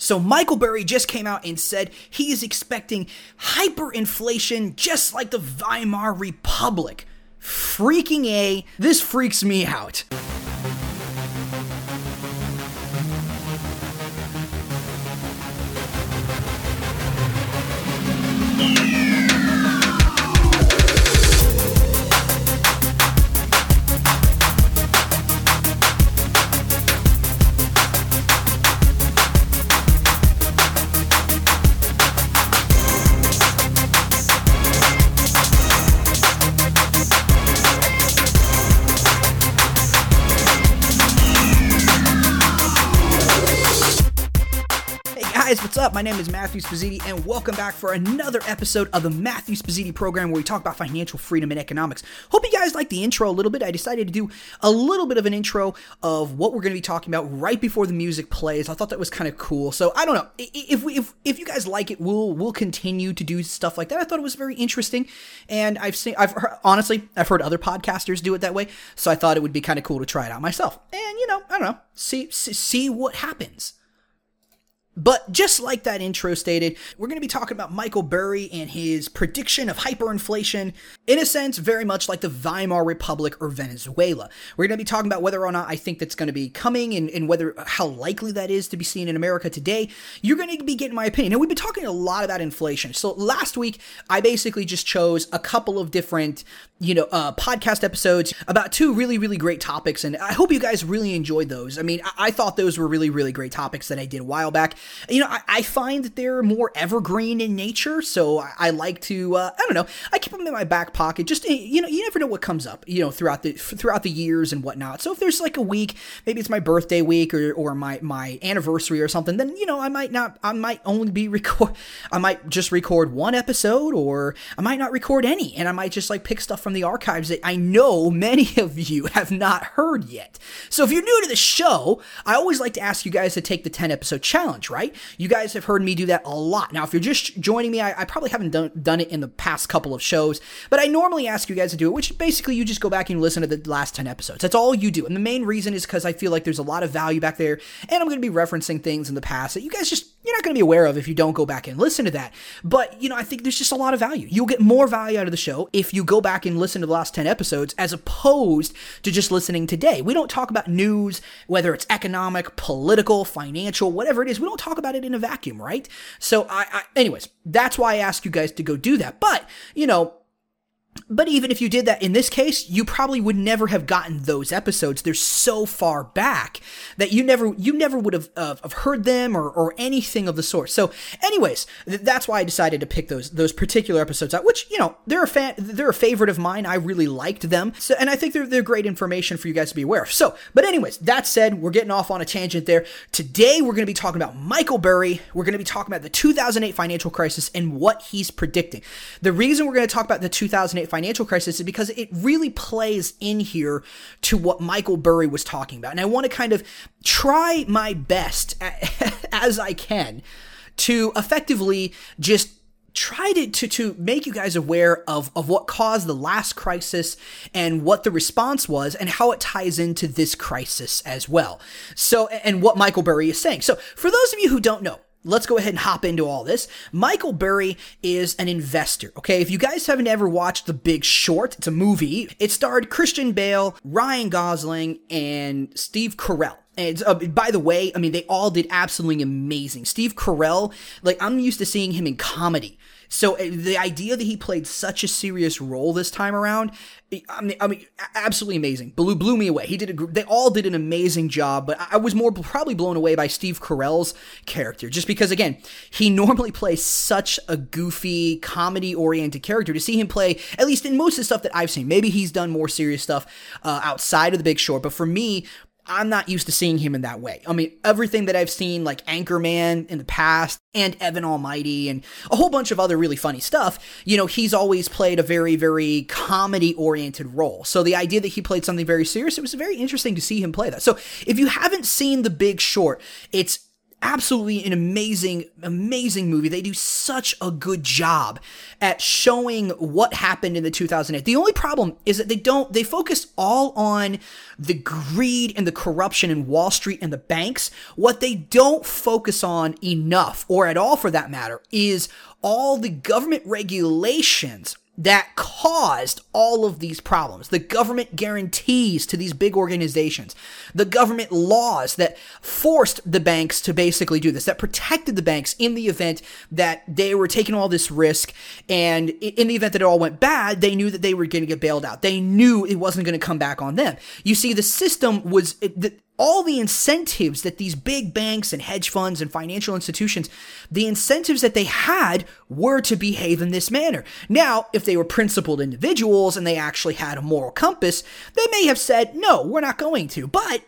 So Michael Burry just came out and said he is expecting hyperinflation just like the Weimar Republic. Freaking A, this freaks me out. Up? My name is Matthew Spazzini, and welcome back for another episode of the Matthew Spazzini program where we talk about financial freedom and economics. Hope you guys like the intro a little bit. I decided to do a little bit of an intro of what we're going to be talking about right before the music plays. I thought that was kind of cool. So I don't know if we, if if you guys like it, we'll we'll continue to do stuff like that. I thought it was very interesting, and I've seen I've heard, honestly I've heard other podcasters do it that way, so I thought it would be kind of cool to try it out myself. And you know I don't know see see, see what happens. But just like that intro stated, we're going to be talking about Michael Burry and his prediction of hyperinflation, in a sense, very much like the Weimar Republic or Venezuela. We're going to be talking about whether or not I think that's going to be coming and, and whether how likely that is to be seen in America today. You're going to be getting my opinion. And we've been talking a lot about inflation. So last week, I basically just chose a couple of different, you know, uh, podcast episodes about two really, really great topics. And I hope you guys really enjoyed those. I mean, I, I thought those were really, really great topics that I did a while back you know, I, I, find that they're more evergreen in nature, so I, I like to, uh, I don't know, I keep them in my back pocket. Just eh, you know, you never know what comes up, you know, throughout the throughout the years and whatnot. So if there's like a week, maybe it's my birthday week or or my my anniversary or something, then you know, I might not, I might only be record, I might just record one episode, or I might not record any, and I might just like pick stuff from the archives that I know many of you have not heard yet. So if you're new to the show, I always like to ask you guys to take the 10 episode challenge, right? You guys have heard me do that a lot. Now, if you're just joining me, I, I probably haven't done, done it in the past couple of shows, but I normally ask you guys to do it, which basically you just go back and listen to the last 10 episodes. That's all you do. And the main reason is because I feel like there's a lot of value back there, and I'm going to be referencing things in the past that you guys just, you're not going to be aware of if you don't go back and listen to that. But, you know, I think there's just a lot of value. You'll get more value out of the show if you go back and listen to the last 10 episodes as opposed to just listening today. We don't talk about news, whether it's economic, political, financial, whatever it is. We don't talk about it in a vacuum, right? So I, I anyways, that's why I ask you guys to go do that. But, you know, but even if you did that in this case, you probably would never have gotten those episodes. They're so far back that you never you never would have, uh, have heard them or, or anything of the sort. So, anyways, th- that's why I decided to pick those those particular episodes out. Which you know they're a fan, they're a favorite of mine. I really liked them, so and I think they're they're great information for you guys to be aware of. So, but anyways, that said, we're getting off on a tangent there. Today we're going to be talking about Michael Burry. We're going to be talking about the 2008 financial crisis and what he's predicting. The reason we're going to talk about the 2008 financial crisis is because it really plays in here to what Michael Burry was talking about. And I want to kind of try my best as I can to effectively just try to, to, to make you guys aware of, of what caused the last crisis and what the response was and how it ties into this crisis as well. So, and what Michael Burry is saying. So, for those of you who don't know, let's go ahead and hop into all this. Michael Burry is an investor. Okay. If you guys haven't ever watched The Big Short, it's a movie. It starred Christian Bale, Ryan Gosling, and Steve Carell. And uh, by the way, I mean, they all did absolutely amazing. Steve Carell, like, I'm used to seeing him in comedy. So uh, the idea that he played such a serious role this time around, I mean, I mean absolutely amazing. Blew blew me away. He did a, they all did an amazing job, but I was more probably blown away by Steve Carell's character just because again, he normally plays such a goofy, comedy-oriented character. To see him play at least in most of the stuff that I've seen, maybe he's done more serious stuff uh, outside of The Big Short, but for me, I'm not used to seeing him in that way. I mean, everything that I've seen, like Anchorman in the past and Evan Almighty and a whole bunch of other really funny stuff, you know, he's always played a very, very comedy oriented role. So the idea that he played something very serious, it was very interesting to see him play that. So if you haven't seen The Big Short, it's absolutely an amazing, amazing movie. They do such a good job at showing what happened in the 2008. The only problem is that they don't, they focus all on the greed and the corruption in Wall Street and the banks. What they don't focus on enough, or at all for that matter, is all the government regulations that caused all of these problems. The government guarantees to these big organizations, the government laws that forced the banks to basically do this, that protected the banks in the event that they were taking all this risk. And in the event that it all went bad, they knew that they were going to get bailed out. They knew it wasn't going to come back on them. You see, the system was, the, all the incentives that these big banks and hedge funds and financial institutions, the incentives that they had were to behave in this manner. Now, if they were principled individuals and they actually had a moral compass, they may have said, no, we're not going to. But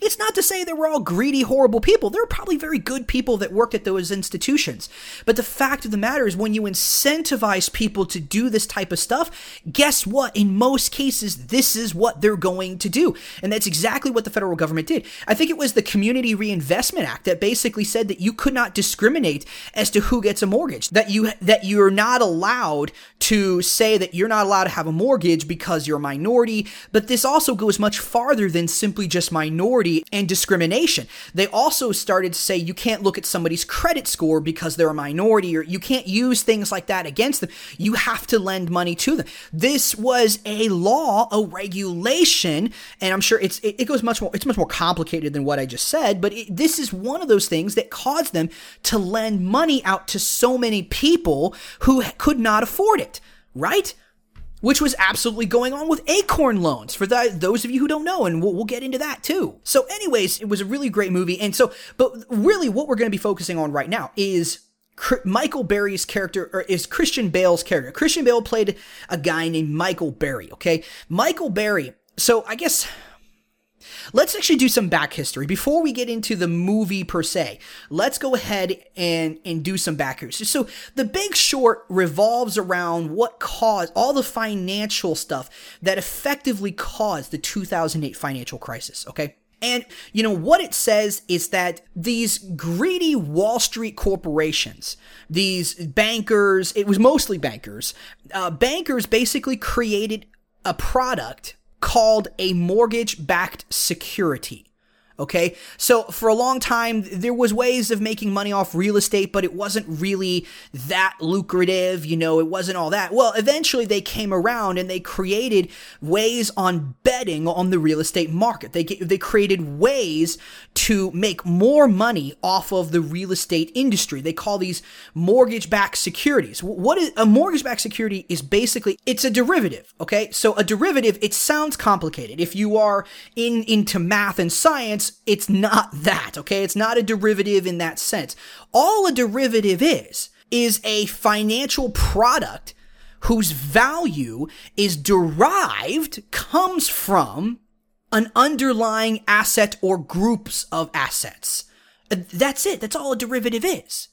it's not to say they were all greedy, horrible people. There were probably very good people that worked at those institutions. But the fact of the matter is, when you incentivize people to do this type of stuff, guess what? In most cases, this is what they're going to do. And that's exactly what the federal government did. I think it was the Community Reinvestment Act that basically said that you could not discriminate as to who gets a mortgage, that you, that you're not allowed to say that you're not allowed to have a mortgage because you're a minority. But this also goes much farther than simply just minority and discrimination. They also started to say you can't look at somebody's credit score because they're a minority or you can't use things like that against them. You have to lend money to them. This was a law, a regulation, and I'm sure it's it, it goes much more it's much more complicated than what I just said, but it, this is one of those things that caused them to lend money out to so many people who could not afford it, right? Which was absolutely going on with Acorn loans for the, those of you who don't know, and we'll, we'll get into that too. So, anyways, it was a really great movie. And so, but really what we're going to be focusing on right now is Michael Burry's character, or is Christian Bale's character. Christian Bale played a guy named Michael Burry, okay? Michael Burry. So, I guess Let's actually do some back history before we get into the movie per se. Let's go ahead and and do some back history. So the Big Short revolves around what caused all the financial stuff that effectively caused the 2008 financial crisis. Okay. And, you know, what it says is that these greedy Wall Street corporations, these bankers, it was mostly bankers, uh, bankers basically created a product called a mortgage backed security. Okay. So for a long time, there was ways of making money off real estate, but it wasn't really that lucrative. You know, it wasn't all that. Well, eventually they came around and they created ways on betting on the real estate market. They, they created ways to make more money off of the real estate industry. They call these mortgage backed securities. What is a mortgage backed security is basically, it's a derivative. Okay. So a derivative, it sounds complicated. If you are in, into math and science, it's not that, okay? It's not a derivative in that sense. All a derivative is, is a financial product whose value is derived, comes from an underlying asset or groups of assets. That's it. That's all a derivative is.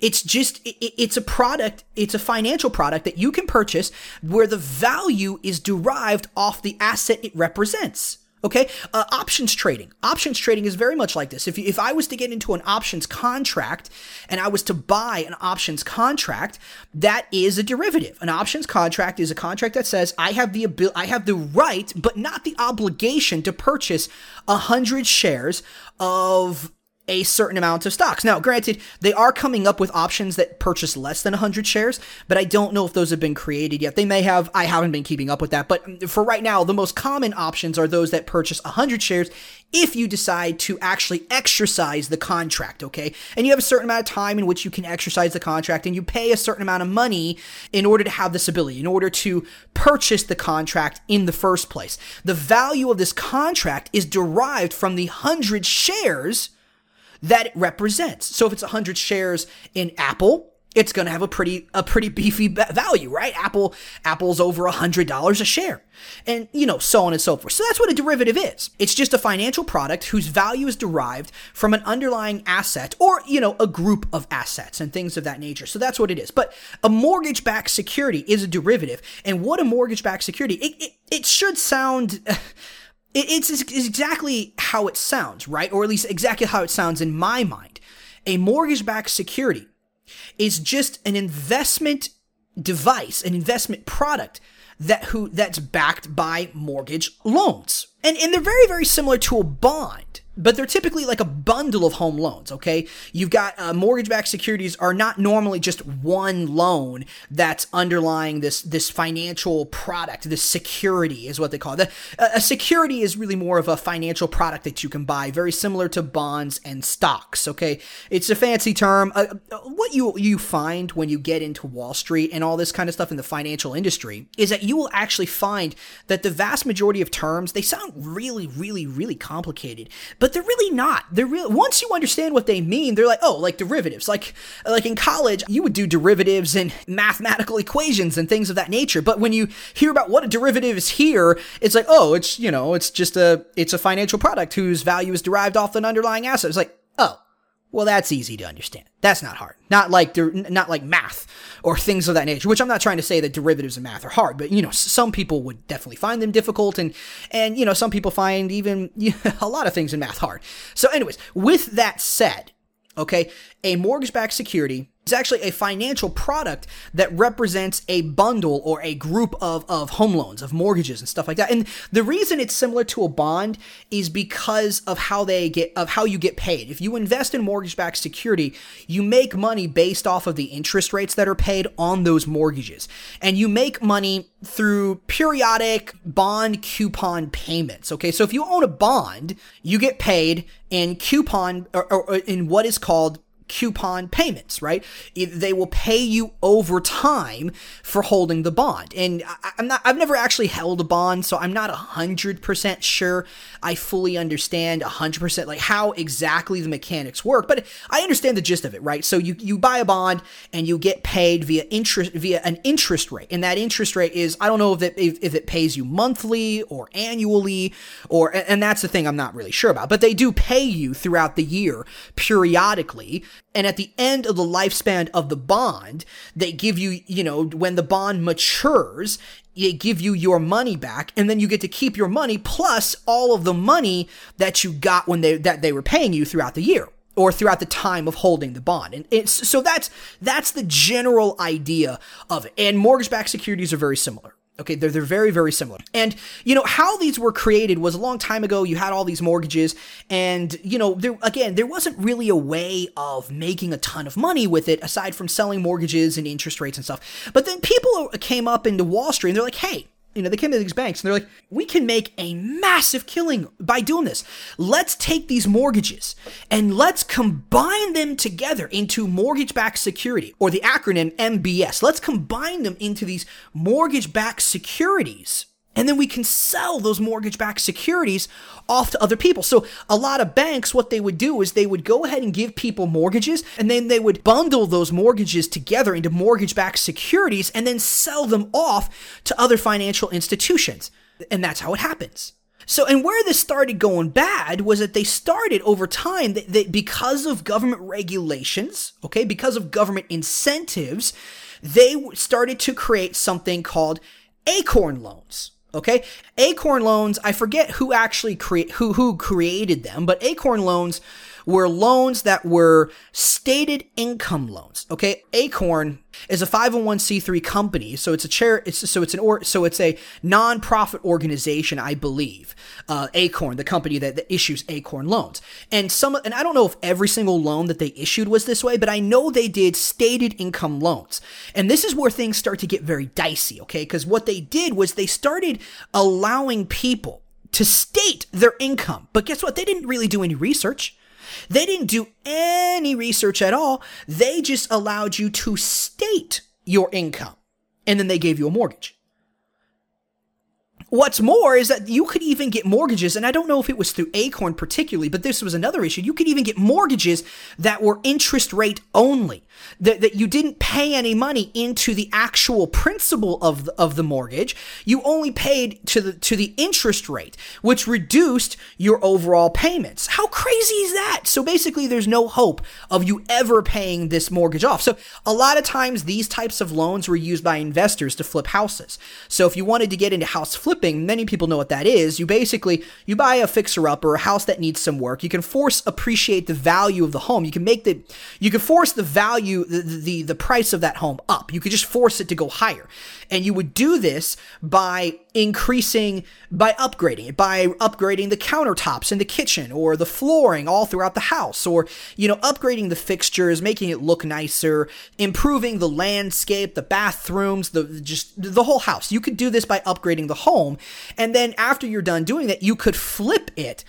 It's just, it's a product, it's a financial product that you can purchase where the value is derived off the asset it represents. Okay, uh, options trading. Options trading is very much like this. If if I was to get into an options contract and I was to buy an options contract, that is a derivative. An options contract is a contract that says I have the abil- I have the right, but not the obligation to purchase a hundred shares of a certain amount of stocks. Now, granted, they are coming up with options that purchase less than 100 shares, but I don't know if those have been created yet. They may have. I haven't been keeping up with that. But for right now, the most common options are those that purchase 100 shares if you decide to actually exercise the contract, okay? And you have a certain amount of time in which you can exercise the contract and you pay a certain amount of money in order to have this ability, in order to purchase the contract in the first place. The value of this contract is derived from the 100 shares that it represents. So if it's 100 shares in Apple, it's going to have a pretty a pretty beefy value, right? Apple Apple's over a $100 a share. And you know, so on and so forth. So that's what a derivative is. It's just a financial product whose value is derived from an underlying asset or, you know, a group of assets and things of that nature. So that's what it is. But a mortgage-backed security is a derivative. And what a mortgage-backed security, it, it, it should sound it, it's, it's exactly how it sounds, right? Or at least exactly how it sounds in my mind. A mortgage backed security is just an investment device, an investment product that who that's backed by mortgage loans. And and they're very very similar to a bond but they're typically like a bundle of home loans, okay? You've got uh, mortgage-backed securities are not normally just one loan that's underlying this this financial product. This security is what they call it. A security is really more of a financial product that you can buy, very similar to bonds and stocks, okay? It's a fancy term. Uh, uh, what you you find when you get into Wall Street and all this kind of stuff in the financial industry is that you will actually find that the vast majority of terms, they sound really really really complicated, but but they're really not. They're real. Once you understand what they mean, they're like, oh, like derivatives. Like, like in college, you would do derivatives and mathematical equations and things of that nature. But when you hear about what a derivative is here, it's like, oh, it's you know, it's just a, it's a financial product whose value is derived off an underlying asset. It's like, oh, well, that's easy to understand. That's not hard. Not like not like math or things of that nature. Which I'm not trying to say that derivatives in math are hard, but you know, some people would definitely find them difficult, and and you know, some people find even you know, a lot of things in math hard. So, anyways, with that said, okay, a mortgage-backed security is actually a financial product that represents a bundle or a group of, of home loans, of mortgages and stuff like that. And the reason it's similar to a bond is because of how they get, of how you get paid. If you invest in mortgage backed security, you make money based off of the interest rates that are paid on those mortgages. And you make money through periodic bond coupon payments. Okay. So if you own a bond, you get paid in coupon or, or in what is called coupon payments, right? They will pay you over time for holding the bond. And I, am not, I've never actually held a bond, so I'm not 100% sure I fully understand 100% like how exactly the mechanics work, but I understand the gist of it, right? So you, you buy a bond and you get paid via interest, via an interest rate. And that interest rate is, I don't know if it, if, if it pays you monthly or annually or, and that's the thing I'm not really sure about, but they do pay you throughout the year periodically and at the end of the lifespan of the bond, they give you, you know, when the bond matures, they give you your money back and then you get to keep your money plus all of the money that you got when they that they were paying you throughout the year or throughout the time of holding the bond. And it's so that's that's the general idea of it. And mortgage-backed securities are very similar. Okay, they're, they're very, very similar. And, you know, how these were created was a long time ago. You had all these mortgages, and, you know, there, again, there wasn't really a way of making a ton of money with it aside from selling mortgages and interest rates and stuff. But then people came up into Wall Street and they're like, hey, you know, they came to these banks and they're like, we can make a massive killing by doing this. Let's take these mortgages and let's combine them together into mortgage backed security or the acronym MBS. Let's combine them into these mortgage backed securities and then we can sell those mortgage backed securities off to other people. So a lot of banks, what they would do is they would go ahead and give people mortgages and then they would bundle those mortgages together into mortgage backed securities and then sell them off to other financial institutions. And that's how it happens. So, and where this started going bad was that they started over time that, that because of government regulations, okay, because of government incentives, they started to create something called acorn loans. Okay, Acorn loans. I forget who actually create who who created them, but Acorn loans were loans that were stated income loans. Okay, Acorn is a 501c3 company, so it's a chair. It's so it's an or so it's a nonprofit organization, I believe. Uh, Acorn, the company that, that issues Acorn loans, and some and I don't know if every single loan that they issued was this way, but I know they did stated income loans, and this is where things start to get very dicey. Okay, because what they did was they started allowing people to state their income, but guess what? They didn't really do any research. They didn't do any research at all. They just allowed you to state your income and then they gave you a mortgage. What's more is that you could even get mortgages, and I don't know if it was through Acorn particularly, but this was another issue. You could even get mortgages that were interest rate only, that, that you didn't pay any money into the actual principal of the, of the mortgage. You only paid to the, to the interest rate, which reduced your overall payments. How crazy is that? So basically, there's no hope of you ever paying this mortgage off. So a lot of times, these types of loans were used by investors to flip houses. So if you wanted to get into house flipping, many people know what that is. You basically you buy a fixer up or a house that needs some work. You can force appreciate the value of the home. You can make the you can force the value the the, the price of that home up. You could just force it to go higher. And you would do this by increasing by upgrading it, by upgrading the countertops in the kitchen or the flooring all throughout the house or you know upgrading the fixtures, making it look nicer, improving the landscape, the bathrooms, the just the whole house. You could do this by upgrading the home and then after you're done doing that, you could flip it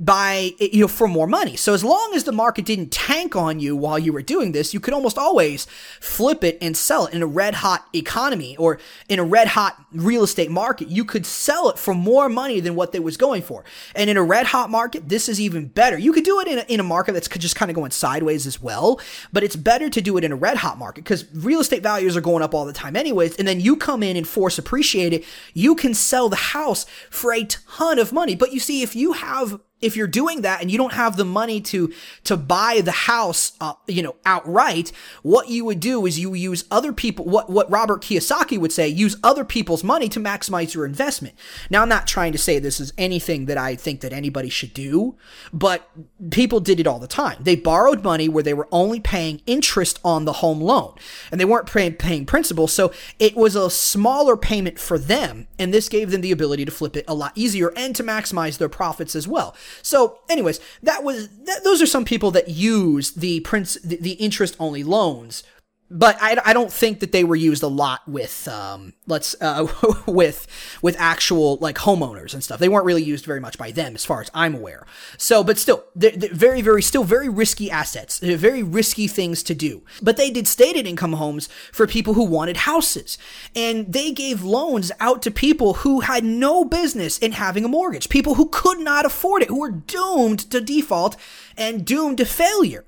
by you know for more money. So as long as the market didn't tank on you while you were doing this, you could almost always flip it and sell it in a red hot economy or in a red hot real estate market. You could sell it for more money than what they was going for. And in a red hot market, this is even better. You could do it in a, in a market that's just kind of going sideways as well, but it's better to do it in a red hot market because real estate values are going up all the time anyways. And then you come in and force appreciate it. You can sell the house for a ton of money. But you see, if you have if you're doing that and you don't have the money to to buy the house uh, you know outright what you would do is you use other people what what Robert Kiyosaki would say use other people's money to maximize your investment. Now I'm not trying to say this is anything that I think that anybody should do but people did it all the time. They borrowed money where they were only paying interest on the home loan and they weren't paying, paying principal so it was a smaller payment for them and this gave them the ability to flip it a lot easier and to maximize their profits as well so, anyways, that was that, those are some people that use the prince the, the interest only loans but I, I don't think that they were used a lot with um let's uh with with actual like homeowners and stuff. They weren't really used very much by them as far as I'm aware. So, but still, they're, they're very very still very risky assets. They're very risky things to do. But they did stated income homes for people who wanted houses, and they gave loans out to people who had no business in having a mortgage, people who could not afford it, who were doomed to default and doomed to failure.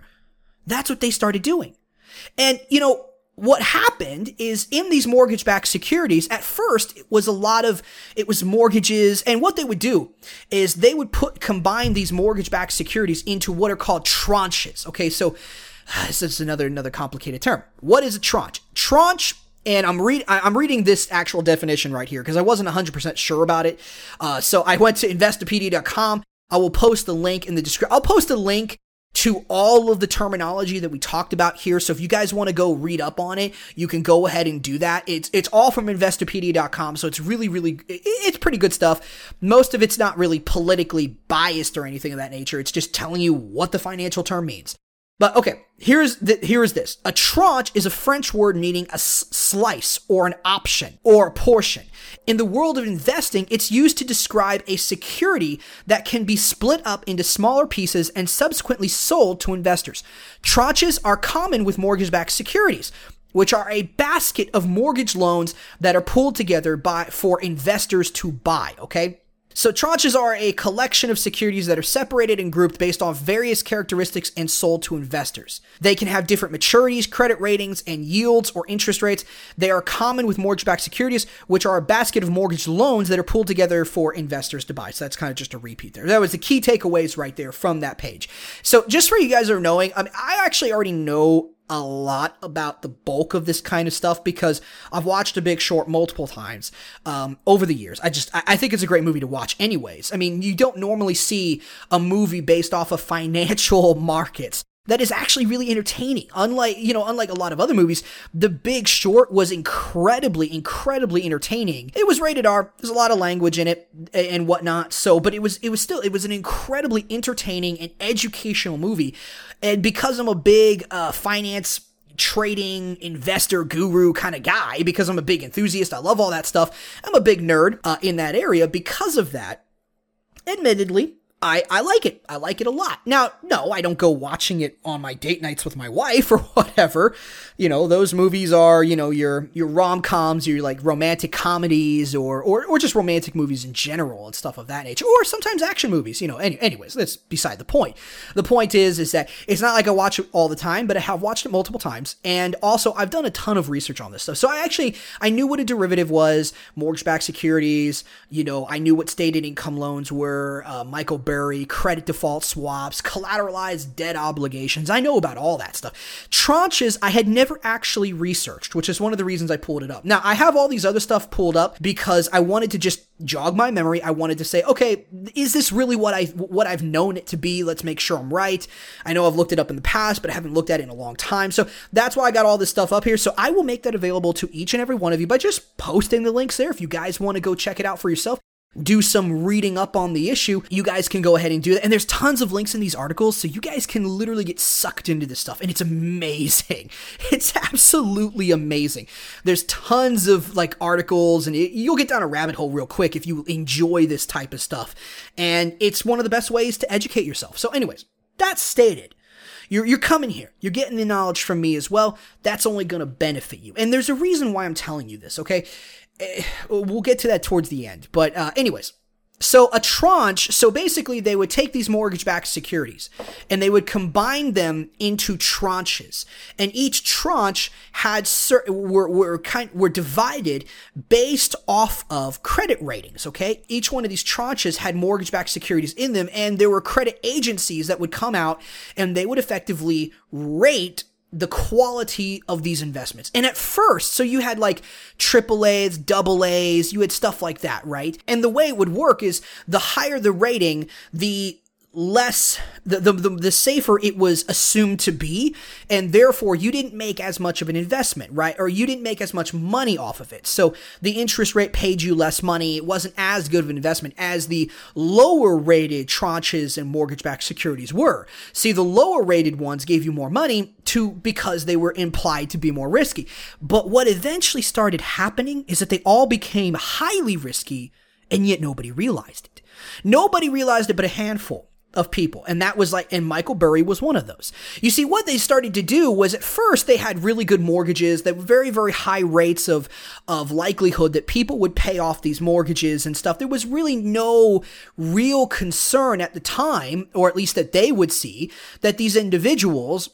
That's what they started doing. And, you know, what happened is in these mortgage backed securities, at first it was a lot of, it was mortgages. And what they would do is they would put, combine these mortgage backed securities into what are called tranches. Okay. So this is another, another complicated term. What is a tranche? Tranche and I'm read I'm reading this actual definition right here because I wasn't 100% sure about it. Uh, so I went to investopedia.com. I will post the link in the description. I'll post a link to all of the terminology that we talked about here. So if you guys want to go read up on it, you can go ahead and do that. It's it's all from investopedia.com, so it's really really it's pretty good stuff. Most of it's not really politically biased or anything of that nature. It's just telling you what the financial term means. But okay, here's the, here's this. A tranche is a French word meaning a s- slice or an option or a portion. In the world of investing, it's used to describe a security that can be split up into smaller pieces and subsequently sold to investors. Tranches are common with mortgage-backed securities which are a basket of mortgage loans that are pulled together by for investors to buy, okay? So tranches are a collection of securities that are separated and grouped based on various characteristics and sold to investors. They can have different maturities, credit ratings, and yields or interest rates. They are common with mortgage-backed securities, which are a basket of mortgage loans that are pulled together for investors to buy. So that's kind of just a repeat there. That was the key takeaways right there from that page. So just for you guys are knowing, I, mean, I actually already know a lot about the bulk of this kind of stuff because I've watched A Big Short multiple times um, over the years. I just I think it's a great movie to watch, anyways. I mean, you don't normally see a movie based off of financial markets that is actually really entertaining. Unlike, you know, unlike a lot of other movies, The Big Short was incredibly, incredibly entertaining. It was rated R. There's a lot of language in it and whatnot. So, but it was, it was still, it was an incredibly entertaining and educational movie. And because I'm a big, uh, finance trading investor guru kind of guy because I'm a big enthusiast. I love all that stuff. I'm a big nerd uh, in that area because of that. Admittedly, I, I like it. I like it a lot. Now, no, I don't go watching it on my date nights with my wife or whatever. You know, those movies are, you know, your your rom-coms, your like romantic comedies or, or or just romantic movies in general and stuff of that nature. Or sometimes action movies, you know. Any, anyways, that's beside the point. The point is is that it's not like I watch it all the time, but I have watched it multiple times. And also I've done a ton of research on this stuff. So I actually I knew what a derivative was, mortgage-backed securities, you know, I knew what stated income loans were, uh, Michael Burry, credit default swaps, collateralized debt obligations. I know about all that stuff. Tranches I had never actually researched, which is one of the reasons I pulled it up. Now, I have all these other stuff pulled up because I wanted to just jog my memory. I wanted to say, okay, is this really what I what I've known it to be? Let's make sure I'm right. I know I've looked it up in the past, but I haven't looked at it in a long time. So that's why I got all this stuff up here. So I will make that available to each and every one of you by just posting the links there. If you guys want to go check it out for yourself, do some reading up on the issue, you guys can go ahead and do that. And there's tons of links in these articles, so you guys can literally get sucked into this stuff. And it's amazing. It's absolutely amazing. There's tons of like articles, and it, you'll get down a rabbit hole real quick if you enjoy this type of stuff. And it's one of the best ways to educate yourself. So, anyways, that stated. You're, you're coming here. You're getting the knowledge from me as well. That's only going to benefit you. And there's a reason why I'm telling you this, okay? Eh, we'll get to that towards the end. But, uh, anyways, so a tranche, so basically they would take these mortgage-backed securities and they would combine them into tranches. And each tranche had certain, were, were kind, were divided based off of credit ratings, okay? Each one of these tranches had mortgage-backed securities in them and there were credit agencies that would come out and they would effectively rate the quality of these investments. And at first, so you had like triple A's, double A's, you had stuff like that, right? And the way it would work is the higher the rating, the less the, the, the, the, safer it was assumed to be and therefore you didn't make as much of an investment right? Or you didn't make as much money off of it. So the interest rate paid you less money. It wasn't as good of an investment as the lower rated tranches and mortgage-backed securities were. See the lower rated ones gave you more money to because they were implied to be more risky. But what eventually started happening is that they all became highly risky and yet nobody realized it. Nobody realized it but a handful of people. And that was like, and Michael Burry was one of those. You see, what they started to do was at first they had really good mortgages that were very, very high rates of, of likelihood that people would pay off these mortgages and stuff. There was really no real concern at the time, or at least that they would see, that these individuals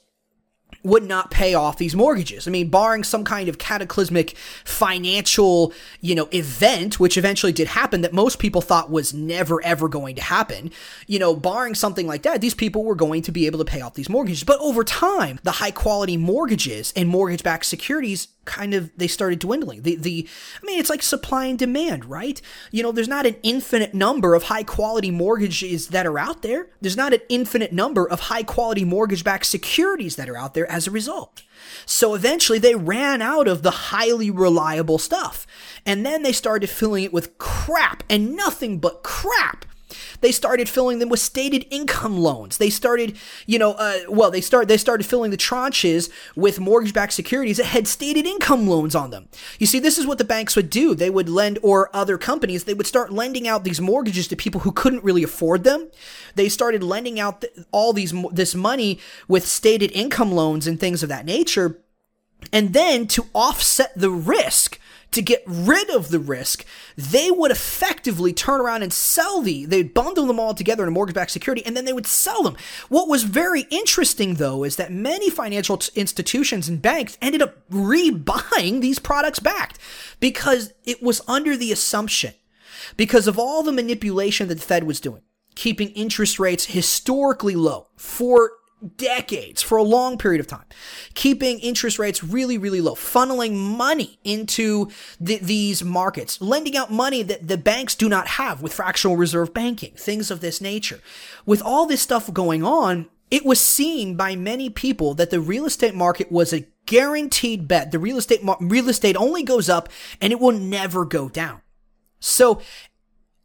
would not pay off these mortgages. I mean, barring some kind of cataclysmic financial, you know, event, which eventually did happen that most people thought was never ever going to happen, you know, barring something like that, these people were going to be able to pay off these mortgages. But over time, the high quality mortgages and mortgage backed securities kind of they started dwindling. The the I mean it's like supply and demand, right? You know, there's not an infinite number of high quality mortgages that are out there. There's not an infinite number of high quality mortgage backed securities that are out there as a result. So eventually they ran out of the highly reliable stuff. And then they started filling it with crap and nothing but crap. They started filling them with stated income loans. They started, you know, uh, well, they start they started filling the tranches with mortgage-backed securities that had stated income loans on them. You see, this is what the banks would do. They would lend, or other companies, they would start lending out these mortgages to people who couldn't really afford them. They started lending out all these this money with stated income loans and things of that nature. And then to offset the risk, to get rid of the risk, they would effectively turn around and sell the, they'd bundle them all together in a mortgage backed security and then they would sell them. What was very interesting though is that many financial t- institutions and banks ended up rebuying these products back because it was under the assumption, because of all the manipulation that the Fed was doing, keeping interest rates historically low for decades, for a long period of time, keeping interest rates really, really low, funneling money into the, these markets, lending out money that the banks do not have with fractional reserve banking, things of this nature. With all this stuff going on, it was seen by many people that the real estate market was a guaranteed bet. The real estate real estate only goes up and it will never go down. So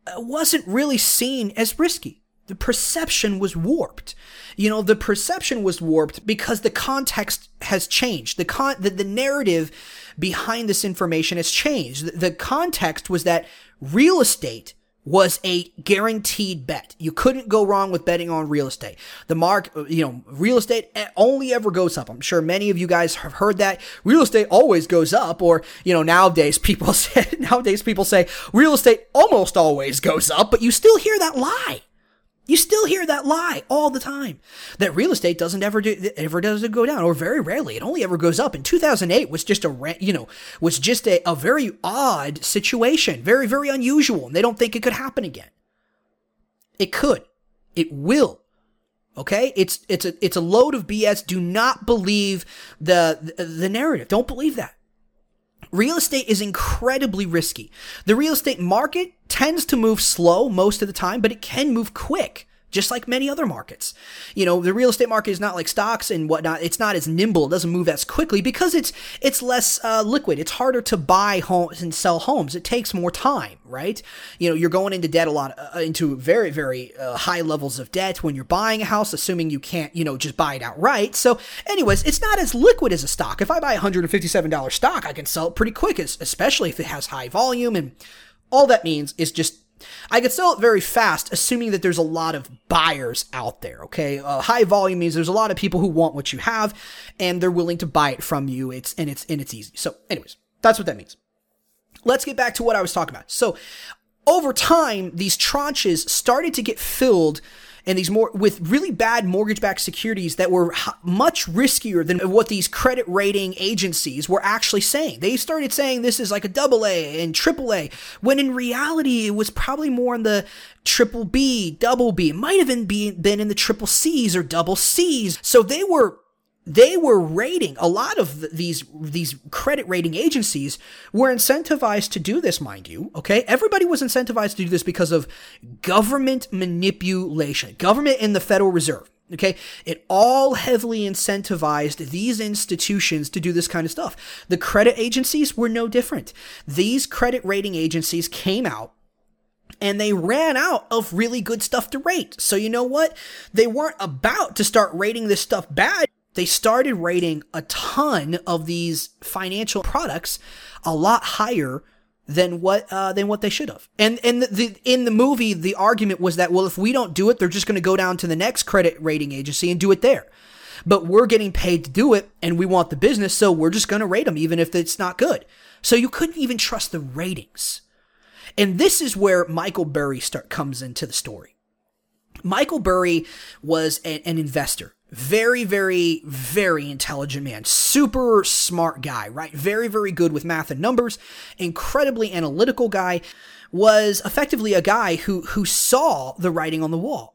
it wasn't really seen as risky the perception was warped. You know, the perception was warped because the context has changed. The con, the, the narrative behind this information has changed. The, the context was that real estate was a guaranteed bet. You couldn't go wrong with betting on real estate. The mark, you know, real estate only ever goes up. I'm sure many of you guys have heard that real estate always goes up or, you know, nowadays people say, nowadays people say real estate almost always goes up, but you still hear that lie. You still hear that lie all the time. That real estate doesn't ever do, ever does it go down, or very rarely. It only ever goes up. In 2008 was just a, you know, was just a, a very odd situation. Very, very unusual. And they don't think it could happen again. It could. It will. Okay? It's it's a it's a load of BS. Do not believe the the, the narrative. Don't believe that. Real estate is incredibly risky. The real estate market tends to move slow most of the time, but it can move quick just like many other markets. You know, the real estate market is not like stocks and whatnot. It's not as nimble. It doesn't move as quickly because it's it's less uh, liquid. It's harder to buy homes and sell homes. It takes more time, right? You know, you're going into debt a lot, uh, into very very uh, high levels of debt when you're buying a house, assuming you can't, you know, just buy it outright. So, anyways, it's not as liquid as a stock. If I buy a hundred and fifty-seven dollar stock, I can sell it pretty quick, especially if it has high volume and all that means is just I could sell it very fast, assuming that there's a lot of buyers out there. Okay, uh, high volume means there's a lot of people who want what you have, and they're willing to buy it from you. It's and it's and it's easy. So, anyways, that's what that means. Let's get back to what I was talking about. So, over time, these tranches started to get filled and these more with really bad mortgage-backed securities that were h- much riskier than what these credit rating agencies were actually saying. They started saying this is like a double A and triple A, when in reality it was probably more in the triple B, double B. It might have been been in the triple C's or double C's. So they were they were rating a lot of these these credit rating agencies were incentivized to do this mind you okay everybody was incentivized to do this because of government manipulation government and the federal reserve okay it all heavily incentivized these institutions to do this kind of stuff the credit agencies were no different these credit rating agencies came out and they ran out of really good stuff to rate. So you know what? They weren't about to start rating this stuff bad they started rating a ton of these financial products a lot higher than what uh, than what they should have. And and the, in the movie, the argument was that well, if we don't do it, they're just going to go down to the next credit rating agency and do it there. But we're getting paid to do it, and we want the business, so we're just going to rate them even if it's not good. So you couldn't even trust the ratings. And this is where Michael Burry start comes into the story. Michael Burry was a, an investor very, very, very intelligent man. Super smart guy, right? Very, very good with math and numbers. Incredibly analytical guy. Was effectively a guy who, who saw the writing on the wall.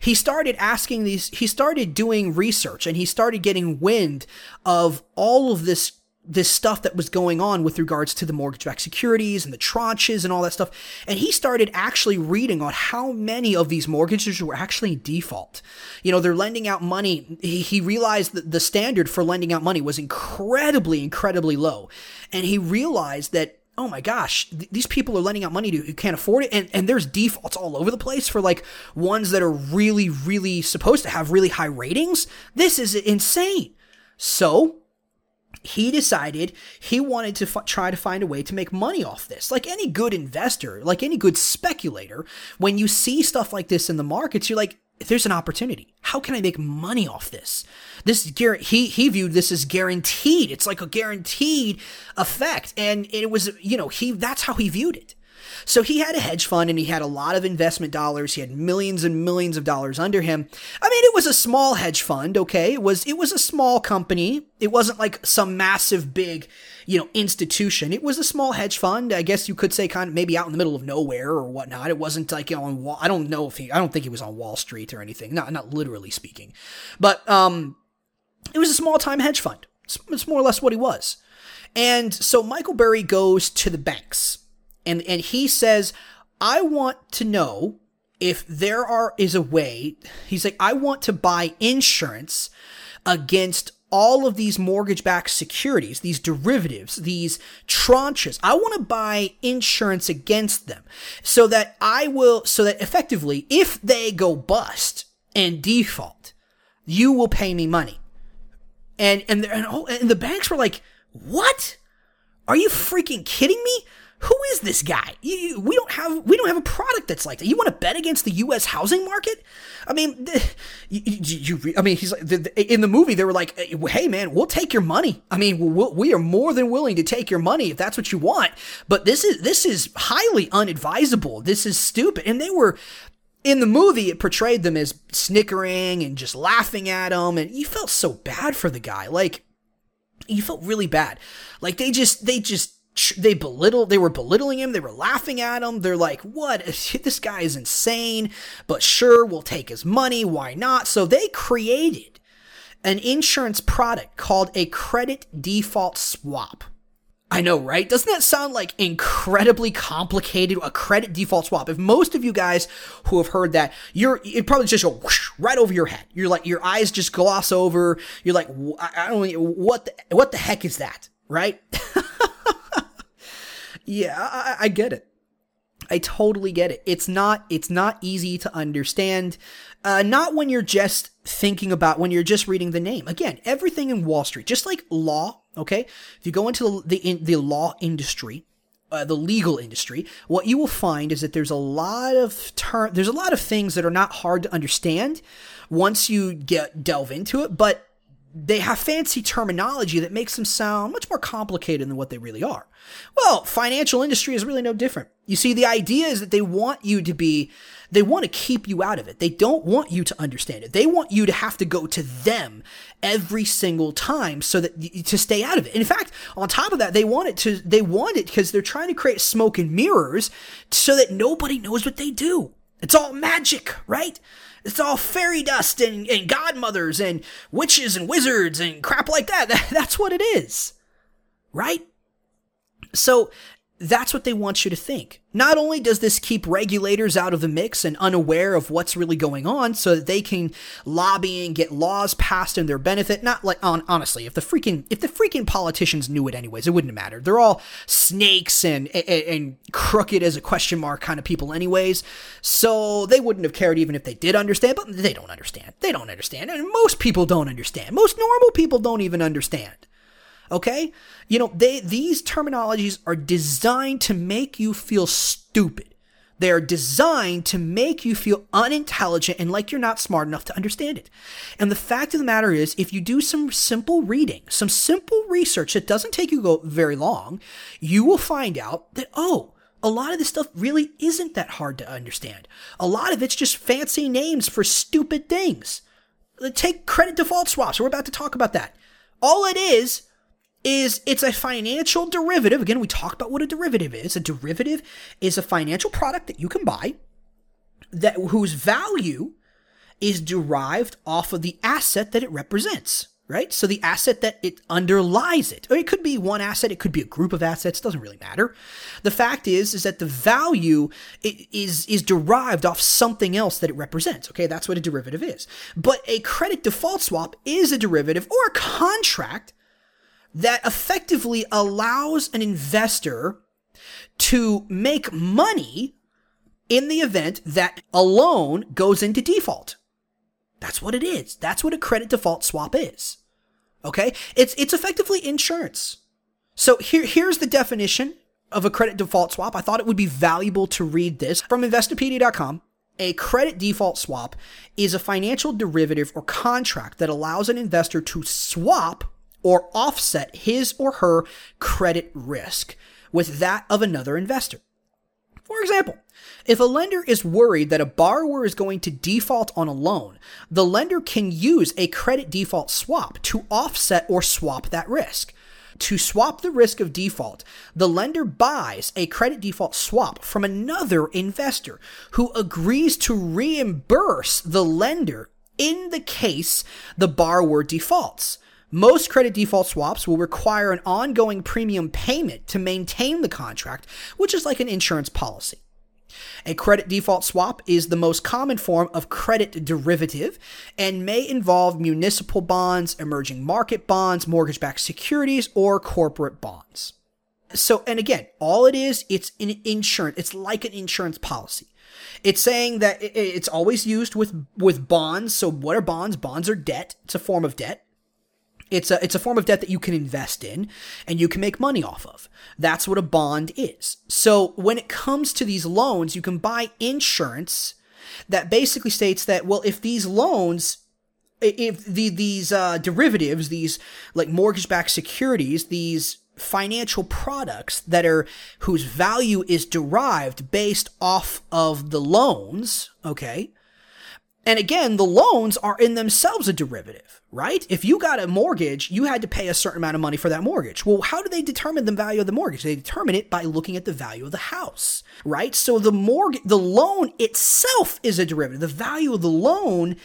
He started asking these, he started doing research and he started getting wind of all of this this stuff that was going on with regards to the mortgage-backed securities and the tranches and all that stuff. And he started actually reading on how many of these mortgages were actually default. You know, they're lending out money. He, he realized that the standard for lending out money was incredibly, incredibly low. And he realized that oh my gosh, th- these people are lending out money to who can't afford it. And, and there's defaults all over the place for like ones that are really, really supposed to have really high ratings. This is insane. So he decided he wanted to f- try to find a way to make money off this. Like any good investor, like any good speculator, when you see stuff like this in the markets, you're like, there's an opportunity. How can I make money off this? This he he viewed this as guaranteed. It's like a guaranteed effect, and it was you know he that's how he viewed it. So he had a hedge fund and he had a lot of investment dollars. He had millions and millions of dollars under him. I mean, it was a small hedge fund, okay? It was it was a small company. It wasn't like some massive big, you know, institution. It was a small hedge fund. I guess you could say kind of maybe out in the middle of nowhere or whatnot. It wasn't like on Wall. I don't know if he. I don't think he was on Wall Street or anything. Not not literally speaking, but um, it was a small time hedge fund. It's, it's more or less what he was. And so Michael Burry goes to the banks and and he says, "I want to know if there are is a way." He's like, "I want to buy insurance against all of these mortgage-backed securities, these derivatives, these tranches. I want to buy insurance against them so that I will so that effectively if they go bust and default, you will pay me money." And and and, oh, and the banks were like, "What? Are you freaking kidding me? Who is this guy? You, we don't have we don't have a product that's like that. You want to bet against the U.S. housing market? I mean, you, you I mean, he's like the, the, in the movie. They were like, "Hey, man, we'll take your money. I mean, we'll, we are more than willing to take your money if that's what you want. But this is this is highly unadvisable. This is stupid." And they were in the movie. It portrayed them as snickering and just laughing at him, and you felt so bad for the guy. Like you felt really bad. Like they just they just they belittle they were belittling him they were laughing at him they're like what this guy is insane but sure we'll take his money why not so they created an insurance product called a credit default swap I know, right? Doesn't that sound like incredibly complicated? A credit default swap. If most of you guys who have heard that, you're, it probably just go whoosh, right over your head. You're like, your eyes just gloss over. You're like, I don't what the, what the heck is that? Right? yeah, I, I get it. I totally get it. It's not it's not easy to understand. Uh, not when you're just thinking about when you're just reading the name. Again, everything in Wall Street, just like law. Okay, if you go into the the, in, the law industry, uh, the legal industry, what you will find is that there's a lot of term, there's a lot of things that are not hard to understand once you get delve into it, but they have fancy terminology that makes them sound much more complicated than what they really are. Well, financial industry is really no different. You see, the idea is that they want you to be, they want to keep you out of it. They don't want you to understand it. They want you to have to go to them every single time so that to stay out of it. In fact, on top of that, they want it to, they want it because they're trying to create smoke and mirrors so that nobody knows what they do. It's all magic, right? It's all fairy dust and, and godmothers and witches and wizards and crap like that. That's what it is. Right? So that's what they want you to think. Not only does this keep regulators out of the mix and unaware of what's really going on so that they can lobby and get laws passed in their benefit, not like on honestly, if the freaking if the freaking politicians knew it anyways, it wouldn't matter. They're all snakes and, and, and crooked as a question mark kind of people anyways. So they wouldn't have cared even if they did understand, but they don't understand. They don't understand. And most people don't understand. Most normal people don't even understand. Okay? You know, they these terminologies are designed to make you feel stupid. They are designed to make you feel unintelligent and like you're not smart enough to understand it. And the fact of the matter is, if you do some simple reading, some simple research that doesn't take you go very long, you will find out that, oh, a lot of this stuff really isn't that hard to understand. A lot of it's just fancy names for stupid things. Take credit default swaps. We're about to talk about that. All it is is it's a financial derivative. Again, we talked about what a derivative is. A derivative is a financial product that you can buy that whose value is derived off of the asset that it represents, right? So the asset that it underlies it. Or it could be one asset, it could be a group of assets, doesn't really matter. The fact is is that the value is is derived off something else that it represents. Okay, that's what a derivative is. But a credit default swap is a derivative or a contract that effectively allows an investor to make money in the event that a loan goes into default. That's what it is. That's what a credit default swap is. Okay? It's it's effectively insurance. So here here's the definition of a credit default swap. I thought it would be valuable to read this from investopedia.com. A credit default swap is a financial derivative or contract that allows an investor to swap or offset his or her credit risk with that of another investor. For example, if a lender is worried that a borrower is going to default on a loan, the lender can use a credit default swap to offset or swap that risk. To swap the risk of default, the lender buys a credit default swap from another investor who agrees to reimburse the lender in the case the borrower defaults. Most credit default swaps will require an ongoing premium payment to maintain the contract, which is like an insurance policy. A credit default swap is the most common form of credit derivative and may involve municipal bonds, emerging market bonds, mortgage backed securities, or corporate bonds. So, and again, all it is, it's an insurance. It's like an insurance policy. It's saying that it's always used with, with bonds. So what are bonds? Bonds are debt. It's a form of debt. It's a it's a form of debt that you can invest in and you can make money off of. That's what a bond is. So when it comes to these loans, you can buy insurance that basically states that well, if these loans if the these uh, derivatives, these like mortgage-backed securities, these financial products that are whose value is derived based off of the loans, okay? And again, the loans are in themselves a derivative, right? If you got a mortgage, you had to pay a certain amount of money for that mortgage. Well, how do they determine the value of the mortgage? They determine it by looking at the value of the house, right? So the mortgage, the loan itself is a derivative. The value of the loan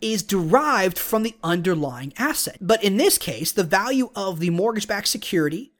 is derived from the underlying asset. But in this case, the value of the mortgage backed security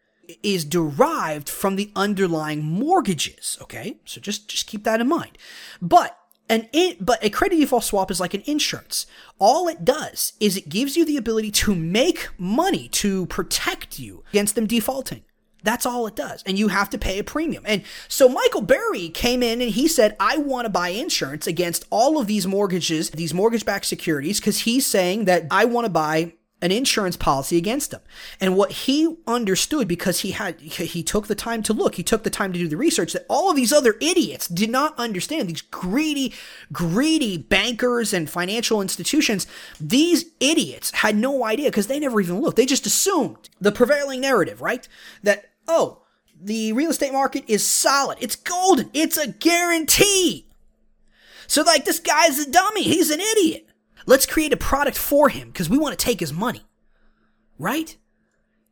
is derived from the underlying mortgages. Okay. So just, just keep that in mind. But an in, but a credit default swap is like an insurance. All it does is it gives you the ability to make money to protect you against them defaulting. That's all it does. And you have to pay a premium. And so Michael Burry came in and he said, I want to buy insurance against all of these mortgages, these mortgage backed securities, because he's saying that I want to buy an insurance policy against him. And what he understood because he had he took the time to look, he took the time to do the research that all of these other idiots did not understand. These greedy greedy bankers and financial institutions, these idiots had no idea because they never even looked. They just assumed the prevailing narrative, right? That oh, the real estate market is solid. It's golden. It's a guarantee. So like this guy's a dummy. He's an idiot. Let's create a product for him because we want to take his money. Right?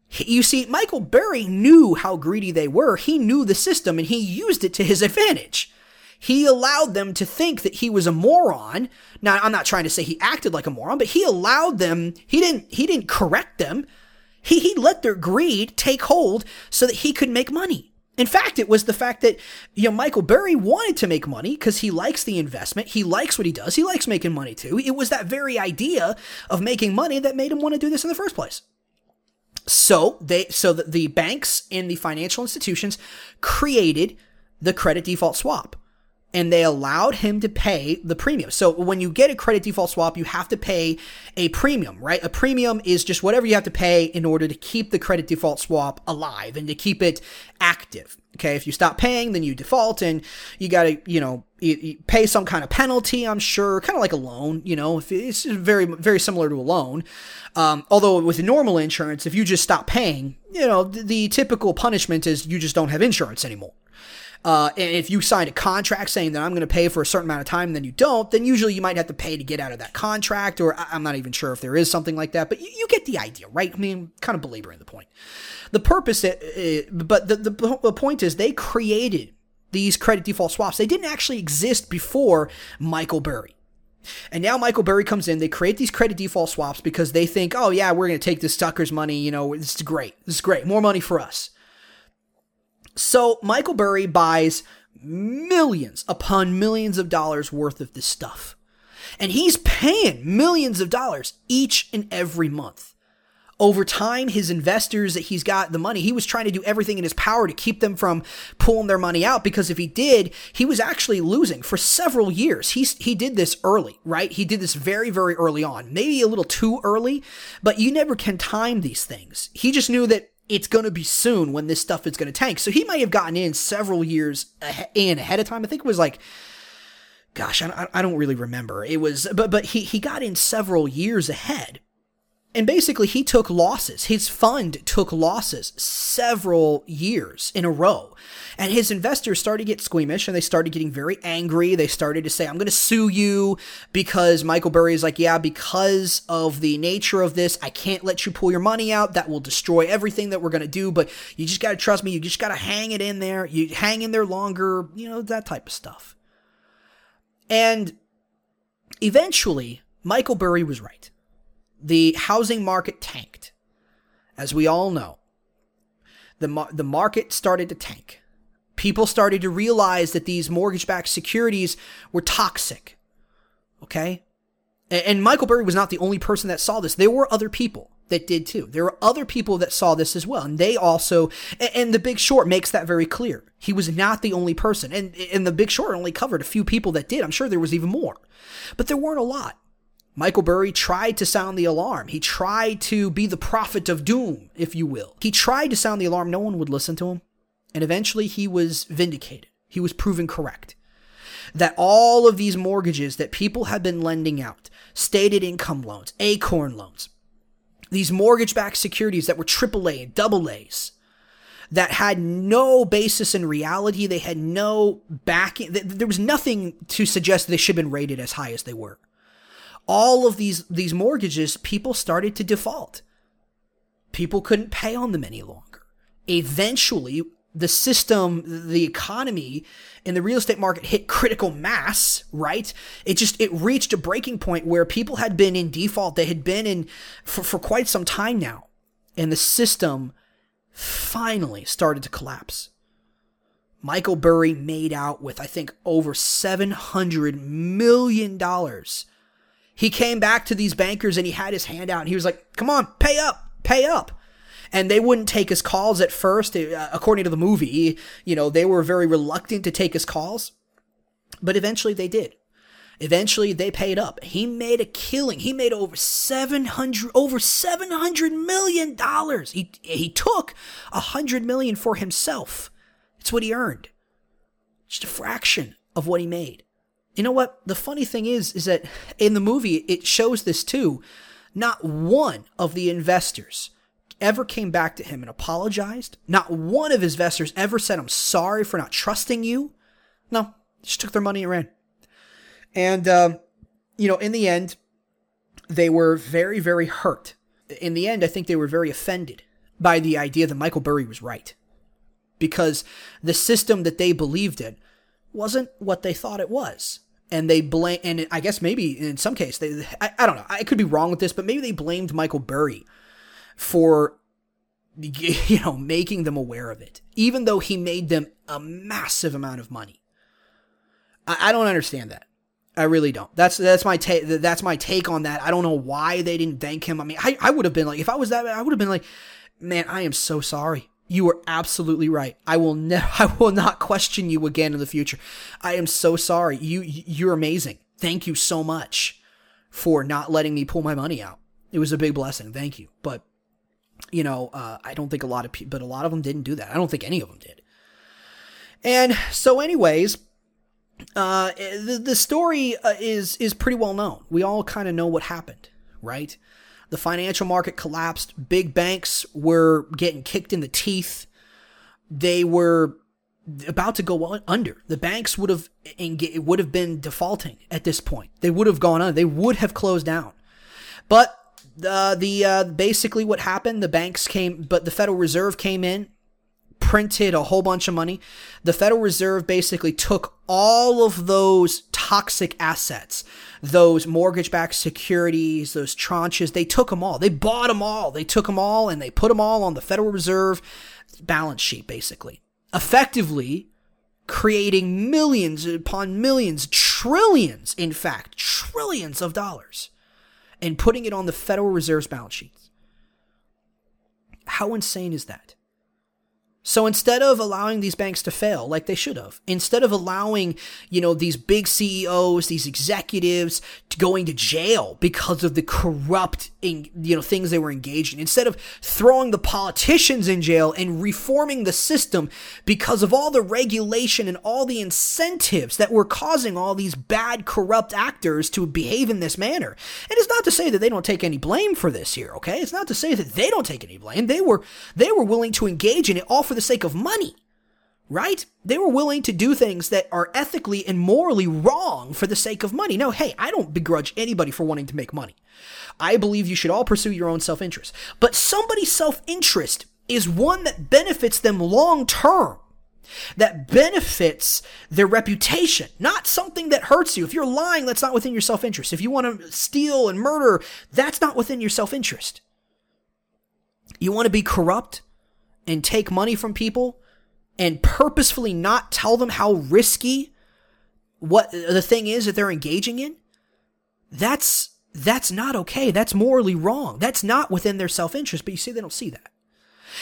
You see, Michael Burry knew how greedy they were. He knew the system and he used it to his advantage. He allowed them to think that he was a moron. Now, I'm not trying to say he acted like a moron, but he allowed them, he didn't, he didn't correct them. He, he let their greed take hold so that he could make money. In fact, it was the fact that, you know, Michael Burry wanted to make money because he likes the investment. He likes what he does. He likes making money too. It was that very idea of making money that made him want to do this in the first place. So they, so that the banks and the financial institutions created the credit default swap and they allowed him to pay the premium. So when you get a credit default swap, you have to pay a premium, right? A premium is just whatever you have to pay in order to keep the credit default swap alive and to keep it active. Okay, if you stop paying, then you default and you got to, you know, pay some kind of penalty, I'm sure, kind of like a loan, you know, it's very, very similar to a loan. Um, although with normal insurance, if you just stop paying, you know, the, the typical punishment is you just don't have insurance anymore. Uh, and if you sign a contract saying that I'm going to pay for a certain amount of time and then you don't, then usually you might have to pay to get out of that contract, or I'm not even sure if there is something like that, but you, you get the idea, right? I mean, kind of belaboring the point. The purpose, uh, but the, the, the point is they created these credit default swaps. They didn't actually exist before Michael Burry. And now Michael Burry comes in. They create these credit default swaps because they think, oh, yeah, we're going to take this sucker's money. You know, this is great. This is great. More money for us. So Michael Burry buys millions upon millions of dollars worth of this stuff. And he's paying millions of dollars each and every month. Over time, his investors that he's got the money, he was trying to do everything in his power to keep them from pulling their money out because if he did, he was actually losing for several years. He, he did this early, right? He did this very, very early on. Maybe a little too early, but you never can time these things. He just knew that it's going to be soon when this stuff is going to tank. So he might have gotten in several years in ahead of time. I think it was like, gosh, I, I don't really remember. It was, but but he he got in several years ahead. And basically, he took losses. His fund took losses several years in a row. And his investors started to get squeamish and they started getting very angry. They started to say, I'm going to sue you because Michael Burry is like, yeah, because of the nature of this, I can't let you pull your money out. That will destroy everything that we're going to do. But you just got to trust me. You just got to hang it in there. You hang in there longer, you know, that type of stuff. And eventually, Michael Burry was right the housing market tanked. As we all know, the, the market started to tank. People started to realize that these mortgage backed securities were toxic. Okay? And, and Michael Burry was not the only person that saw this. There were other people that did too. There were other people that saw this as well. And they also, and, The Big Short makes that very clear. He was not the only person. And, and The Big Short only covered a few people that did. I'm sure there was even more. But there weren't a lot. Michael Burry tried to sound the alarm. He tried to be the prophet of doom, if you will. He tried to sound the alarm. No one would listen to him. And eventually he was vindicated. He was proven correct. That all of these mortgages that people had been lending out, stated income loans, acorn loans, these mortgage backed securities that were AAA and double A's, that had no basis in reality, they had no backing, there was nothing to suggest they should have been rated as high as they were all of these these mortgages, people started to default. People couldn't pay on them any longer. Eventually, the system, the economy, and the real estate market hit critical mass, right? It just it reached a breaking point where people had been in default. They had been in for, for quite some time now. And the system finally started to collapse. Michael Burry made out with, I think, over $700 million. He came back to these bankers and he had his hand out and he was like, come on, pay up, pay up. And they wouldn't take his calls at first. Uh, according to the movie, you know, they were very reluctant to take his calls. But eventually they did. Eventually they paid up. He made a killing. He made over 700 over 700 million dollars. He he took a 100 million for himself. It's what he earned. Just a fraction of what he made. You know what? The funny thing is is that in the movie it shows this too. Not one of the investors ever came back to him and apologized. Not one of his investors ever said, I'm sorry for not trusting you. No, just took their money and ran. And, um, you know, in the end, they were very, very hurt. In the end, I think they were very offended by the idea that Michael Burry was right. Because the system that they believed in wasn't what they thought it was. And they blame, and I guess maybe in some case, they, I, I don't know, I could be wrong with this, but maybe they blamed Michael Burry for, you know, making them aware of it, even though he made them a massive amount of money. I, I don't understand that. I really don't. That's that's my take. That's my take on that. I don't know why they didn't thank him. I mean, I, I would have been like, if I was that, I would have been like, man, I am so sorry. You were absolutely right. I will never, I will not question you again in the future. I am so sorry. You, you're amazing. Thank you so much for not letting me pull my money out. It was a big blessing. Thank you. But, you know, uh, I don't think a lot of people, but a lot of them didn't do that. I don't think any of them did. And so, anyways, uh, the, the story uh, is is pretty well known. We all kind of know what happened, right? The financial market collapsed. Big banks were getting kicked in the teeth. They were about to go under. The banks would have would have been defaulting at this point. They would have gone under. They would have closed down. But uh, the uh, basically what happened, the banks came, but the Federal Reserve came in printed a whole bunch of money. The Federal Reserve basically took all of those toxic assets, those mortgage backed securities, those tranches, they took them all. They bought them all. They took them all and they put them all on the Federal Reserve balance sheet, basically. Effectively creating millions upon millions, trillions, in fact, trillions of dollars, and putting it on the Federal Reserve's balance sheets. How insane is that? So instead of allowing these banks to fail like they should have, instead of allowing, you know, these big CEOs, these executives to going to jail because of the corrupt, you know, things they were engaged in, instead of throwing the politicians in jail and reforming the system because of all the regulation and all the incentives that were causing all these bad, corrupt actors to behave in this manner. And it's not to say that they don't take any blame for this here, okay? It's not to say that they don't take any blame. They were, they were willing to engage in it all for the sake of money, right? They were willing to do things that are ethically and morally wrong for the sake of money. No, hey, I don't begrudge anybody for wanting to make money. I believe you should all pursue your own self interest. But somebody's self interest is one that benefits them long term that benefits their reputation, not something that hurts you. If you're lying, that's not within your self interest. If you want to steal and murder, that's not within your self interest. You want to be corrupt? And take money from people and purposefully not tell them how risky what the thing is that they're engaging in, that's that's not okay. That's morally wrong. That's not within their self-interest, but you see they don't see that.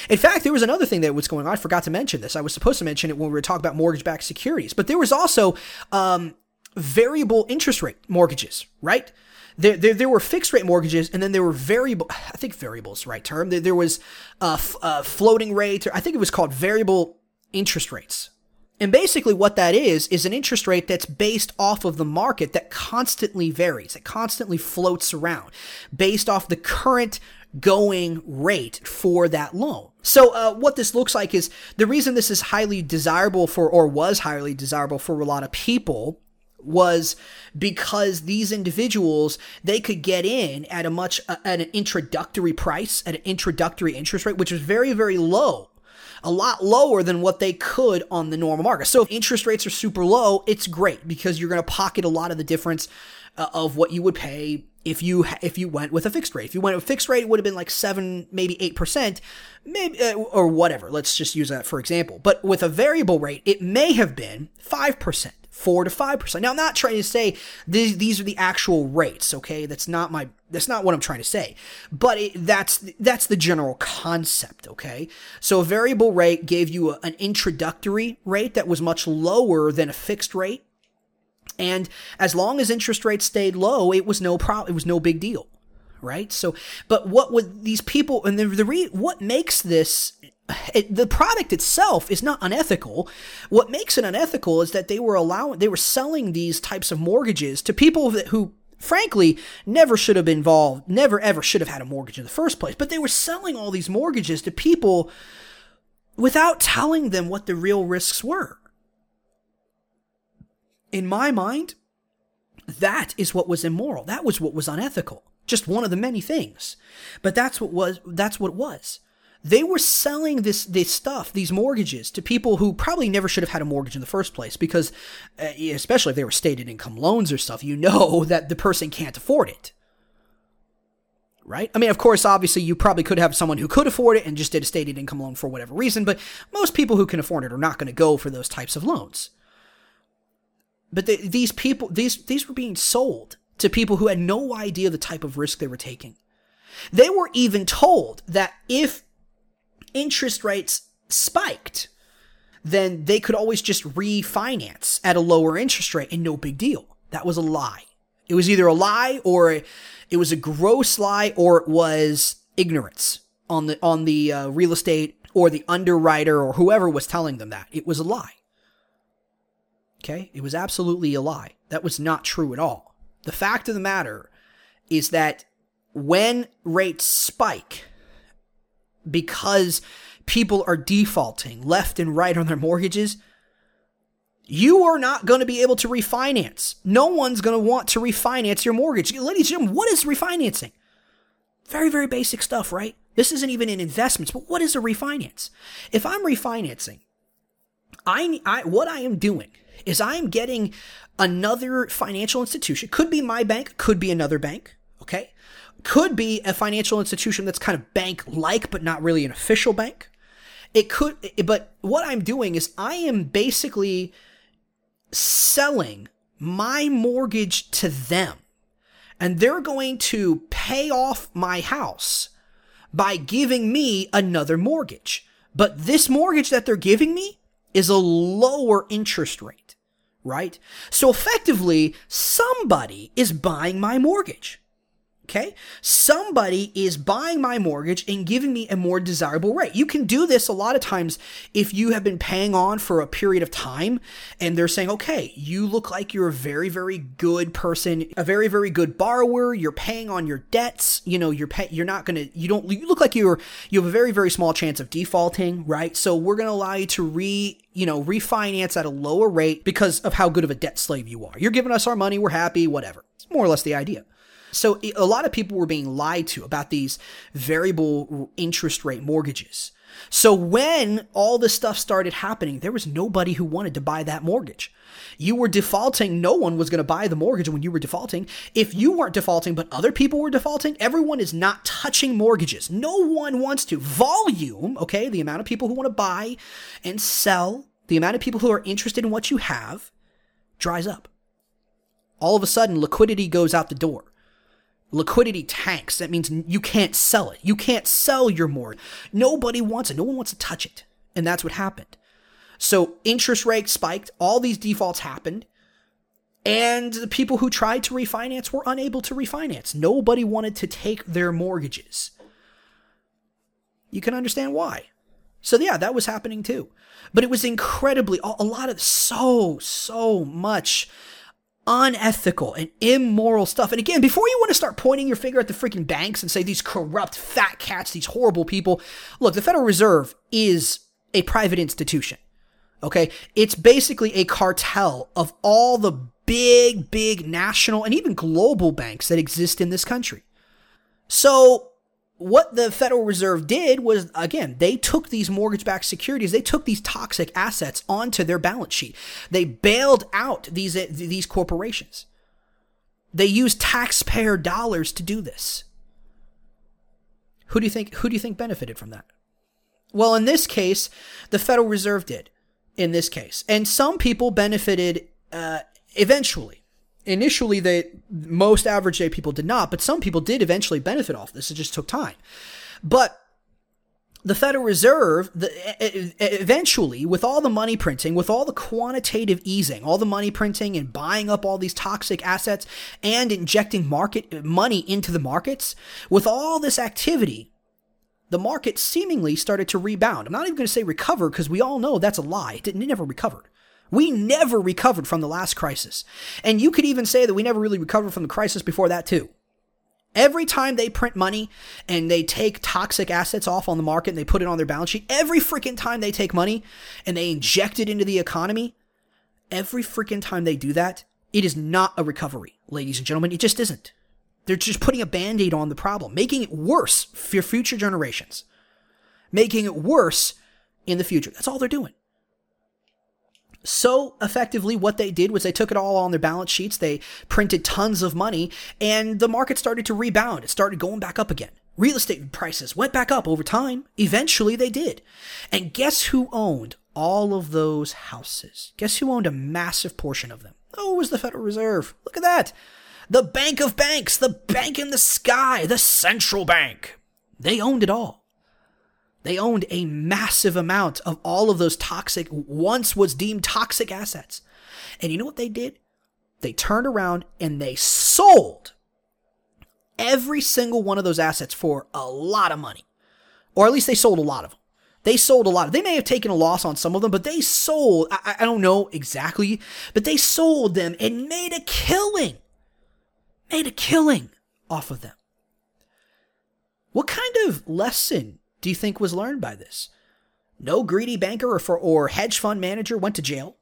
In fact, there was another thing that was going on. I forgot to mention this. I was supposed to mention it when we were talking about mortgage-backed securities, but there was also um, variable interest rate mortgages, right? There, there, there were fixed rate mortgages and then there were variable, I think variables right term. There, there was a, a floating rate, or I think it was called variable interest rates. And basically what that is, is an interest rate that's based off of the market that constantly varies. It constantly floats around based off the current going rate for that loan. So uh, what this looks like is the reason this is highly desirable for, or was highly desirable for a lot of people was because these individuals they could get in at a much uh, at an introductory price at an introductory interest rate which was very very low a lot lower than what they could on the normal market. So if interest rates are super low, it's great because you're going to pocket a lot of the difference uh, of what you would pay if you if you went with a fixed rate. If you went with a fixed rate, it would have been like seven, maybe eight percent, maybe uh, or whatever. Let's just use that for example. But with a variable rate, it may have been five percent four to five percent. Now, I'm not trying to say these these are the actual rates. Okay, that's not my that's not what I'm trying to say. But it, that's that's the general concept. Okay, so a variable rate gave you a, an introductory rate that was much lower than a fixed rate, and as long as interest rates stayed low, it was no problem. It was no big deal right? So, but what would these people and the, the re, what makes this it, the product itself is not unethical. What makes it unethical is that they were allowing, they were selling these types of mortgages to people that, who, frankly, never should have been involved, never ever should have had a mortgage in the first place. But they were selling all these mortgages to people without telling them what the real risks were. In my mind, that is what was immoral. That was what was unethical. Just one of the many things. But that's what was, that's what it was they were selling this this stuff, these mortgages, to people who probably never should have had a mortgage in the first place. Because, uh, especially if they were stated income loans or stuff, you know that the person can't afford it. Right? I mean, of course, obviously, you probably could have someone who could afford it and just did a stated income loan for whatever reason, but most people who can afford it are not going to go for those types of loans. But they, these people, these these were being sold to people who had no idea the type of risk they were taking. They were even told that if interest rates spiked, then they could always just refinance at a lower interest rate and no big deal. That was a lie. It was either a lie or it was a gross lie or it was ignorance on the on the uh, real estate or the underwriter or whoever was telling them that. It was a lie. Okay? It was absolutely a lie. That was not true at all. The fact of the matter is that when rates spike, because people are defaulting left and right on their mortgages, you are not going to be able to refinance. No one's going to want to refinance your mortgage. Ladies and gentlemen, what is refinancing? Very, very basic stuff, right? This isn't even in investments, but what is a refinance? If I'm refinancing, I, I what I am doing is I am getting another financial institution, could be my bank, could be another bank, okay? Could be a financial institution that's kind of bank like, but not really an official bank. It could, but what I'm doing is I am basically selling my mortgage to them. And they're going to pay off my house by giving me another mortgage. But this mortgage that they're giving me is a lower interest rate, right? So effectively, somebody is buying my mortgage. Okay. Somebody is buying my mortgage and giving me a more desirable rate. You can do this a lot of times if you have been paying on for a period of time and they're saying, okay, you look like you're a very, very good person, a very, very good borrower. You're paying on your debts. You know, you're pay- you're not going to, you don't, you look like you're, you have a very, very small chance of defaulting, right? So we're going to allow you to re, you know, refinance at a lower rate because of how good of a debt slave you are. You're giving us our money. We're happy, whatever. It's more or less the idea. So a lot of people were being lied to about these variable interest rate mortgages. So when all this stuff started happening, there was nobody who wanted to buy that mortgage. You were defaulting. No one was going to buy the mortgage when you were defaulting. If you weren't defaulting, but other people were defaulting, everyone is not touching mortgages. No one wants to. Volume, okay, the amount of people who want to buy and sell, the amount of people who are interested in what you have dries up. All of a sudden, liquidity goes out the door liquidity tanks. That means you can't sell it. You can't sell your mortgage. Nobody wants it. No one wants to touch it. And that's what happened. So interest rates spiked. All these defaults happened. And the people who tried to refinance were unable to refinance. Nobody wanted to take their mortgages. You can understand why. So, yeah, that was happening too. But it was incredibly, a lot of so, so much unethical and immoral stuff. And again, before you want to start pointing your finger at the freaking banks and say these corrupt fat cats, these horrible people, look, the Federal Reserve is a private institution. Okay. It's basically a cartel of all the big, big national and even global banks that exist in this country. So, what the Federal Reserve did was, again, they took these mortgage backed securities, they took these toxic assets onto their balance sheet. They bailed out these, these corporations. They used taxpayer dollars to do this. Who do you think who do you think benefited from that? Well, in this case, the Federal Reserve did. In this case, and some people benefited uh, eventually. Initially, the most average day people did not, but some people did eventually benefit off this. It just took time. But the Federal Reserve, the, eventually, with all the money printing, with all the quantitative easing, all the money printing and buying up all these toxic assets and injecting market money into the markets, with all this activity, the market seemingly started to rebound. I'm not even going to say recover because we all know that's a lie. It, it never recovered. We never recovered from the last crisis. And you could even say that we never really recovered from the crisis before that, too. Every time they print money and they take toxic assets off on the market and they put it on their balance sheet, every freaking time they take money and they inject it into the economy, every freaking time they do that, it is not a recovery, ladies and gentlemen. It just isn't. They're just putting a band aid on the problem, making it worse for future generations, making it worse in the future. That's all they're doing. So effectively, what they did was they took it all on their balance sheets. They printed tons of money and the market started to rebound. It started going back up again. Real estate prices went back up over time. Eventually they did. And guess who owned all of those houses? Guess who owned a massive portion of them? Oh, it was the Federal Reserve. Look at that. The bank of banks, the bank in the sky, the central bank. They owned it all. They owned a massive amount of all of those toxic, once was deemed toxic assets. And you know what they did? They turned around and they sold every single one of those assets for a lot of money. Or at least they sold a lot of them. They sold a lot. They may have taken a loss on some of them, but they sold, I, I don't know exactly, but they sold them and made a killing. Made a killing off of them. What kind of lesson do you think was learned by this? No greedy banker or, or hedge fund manager went to jail.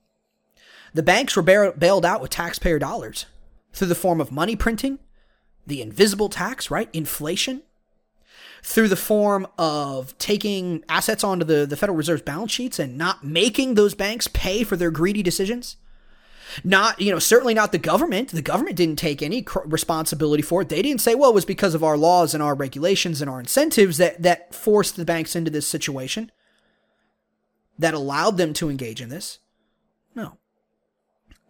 The banks were bailed out with taxpayer dollars through the form of money printing, the invisible tax, right? Inflation. Through the form of taking assets onto the, the Federal Reserve's balance sheets and not making those banks pay for their greedy decisions. Not, you know, certainly not the government. The government didn't take any responsibility for it. They didn't say, well, it was because of our laws and our regulations and our incentives that, that forced the banks into this situation, that allowed them to engage in this. No.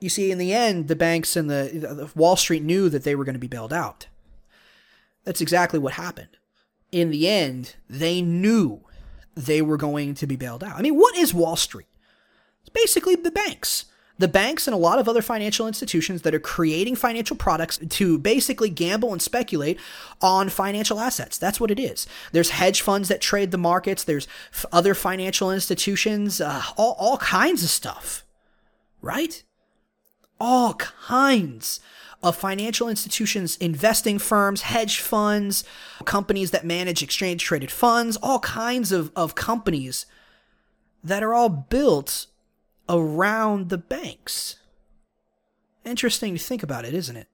You see, in the end, the banks and the, the Wall Street knew that they were going to be bailed out. That's exactly what happened. In the end, they knew they were going to be bailed out. I mean, what is Wall Street? It's basically the banks the banks and a lot of other financial institutions that are creating financial products to basically gamble and speculate on financial assets. That's what it is. There's hedge funds that trade the markets, there's f- other financial institutions, uh, all, all kinds of stuff, right? All kinds of financial institutions, investing firms, hedge funds, companies that manage exchange traded funds, all kinds of, of companies that are all built around the banks. Interesting to think about it, isn't it?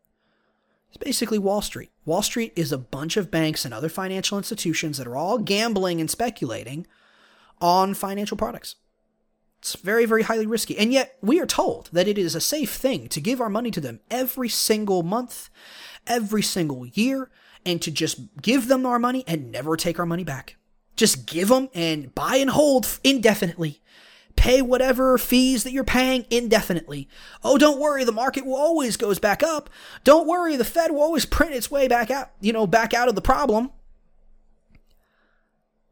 It's basically Wall Street. Wall Street is a bunch of banks and other financial institutions that are all gambling and speculating on financial products. It's very, very highly risky. And yet, we are told that it is a safe thing to give our money to them every single month, every single year, and to just give them our money and never take our money back. Just give them and buy and hold indefinitely pay whatever fees that you're paying indefinitely. Oh, don't worry, the market will always goes back up. Don't worry, the Fed will always print its way back out, you know, back out of the problem.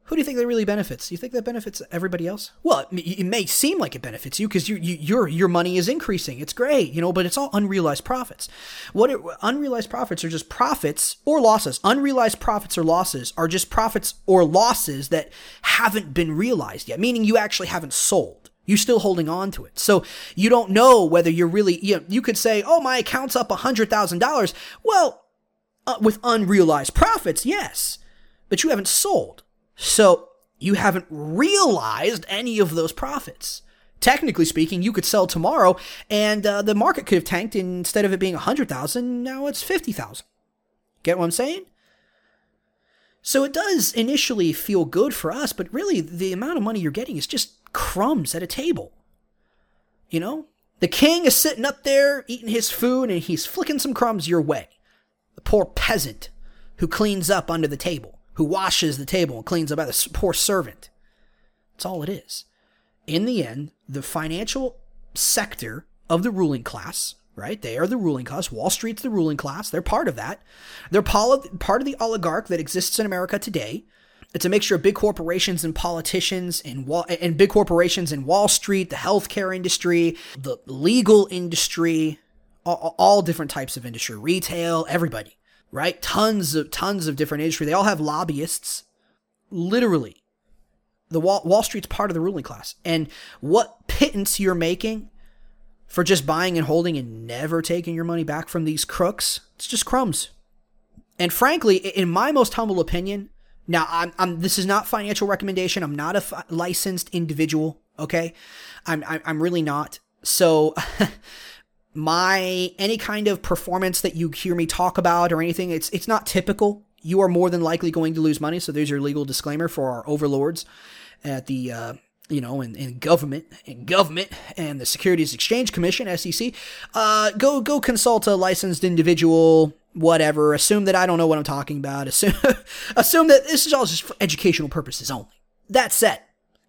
Who do you think that really benefits? Do you think that benefits everybody else? Well, it, may seem like it benefits you because you, you, your your money is increasing. It's great, you know, but it's all unrealized profits. What it, unrealized profits are just profits or losses. Unrealized profits or losses are just profits or losses that haven't been realized yet, meaning you actually haven't sold. You're still holding on to it. So you don't know whether you're really, you know, you could say, oh, my account's up $100,000. Well, uh, with unrealized profits, yes, but you haven't sold. So you haven't realized any of those profits. Technically speaking, you could sell tomorrow, and uh, the market could have tanked. Instead of it being 100,000, now it's 50,000. Get what I'm saying? So it does initially feel good for us, but really the amount of money you're getting is just crumbs at a table. You know? The king is sitting up there eating his food and he's flicking some crumbs your way. The poor peasant who cleans up under the table, who washes the table and cleans up the poor servant. That's all it is. In the end, the financial sector of the ruling class, right? They are the ruling class. Wall Street's the ruling class. They're part of that. They're part of the oligarch that exists in America today. It's a mixture of big corporations and politicians and wall, and big corporations in Wall Street, the healthcare industry, the legal industry, all, all different types of industry, retail, everybody, right? Tons of tons of different industry. They all have lobbyists. Literally, the Wall, Wall Street's part of the ruling class. And what pittance you're making for just buying and holding and never taking your money back from these crooks, it's just crumbs. And frankly, in my most humble opinion, now I'm, I'm this is not financial recommendation. I'm not a licensed individual. Okay, I'm, I'm really not. So. my any kind of performance that you hear me talk about or anything it's it's not typical you are more than likely going to lose money so there's your legal disclaimer for our overlords at the uh, you know, in, in government, in government, and the Securities Exchange Commission (SEC), uh, go go consult a licensed individual, whatever. Assume that I don't know what I'm talking about. Assume assume that this is all just for educational purposes only. That said,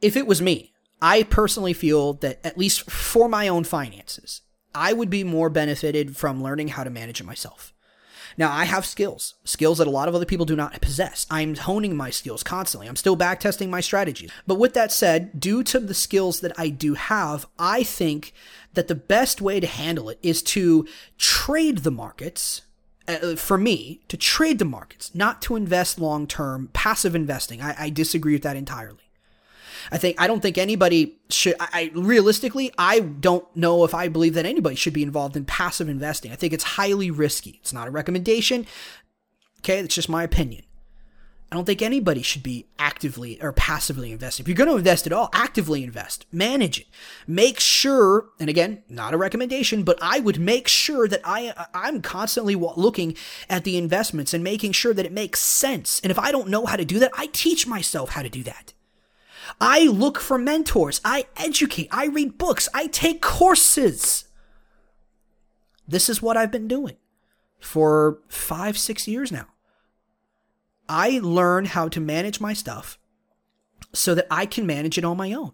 if it was me, I personally feel that at least for my own finances, I would be more benefited from learning how to manage it myself. Now, I have skills, skills that a lot of other people do not possess. I'm honing my skills constantly. I'm still backtesting my strategies. But with that said, due to the skills that I do have, I think that the best way to handle it is to trade the markets. Uh, for me, to trade the markets, not to invest long term, passive investing. I, I disagree with that entirely. I think I don't think anybody should. I, I, realistically, I don't know if I believe that anybody should be involved in passive investing. I think it's highly risky. It's not a recommendation. Okay, it's just my opinion. I don't think anybody should be actively or passively investing. If you're going to invest at all, actively invest, manage it, make sure. And again, not a recommendation, but I would make sure that I I'm constantly looking at the investments and making sure that it makes sense. And if I don't know how to do that, I teach myself how to do that. I look for mentors. I educate. I read books. I take courses. This is what I've been doing for five, six years now. I learn how to manage my stuff so that I can manage it on my own.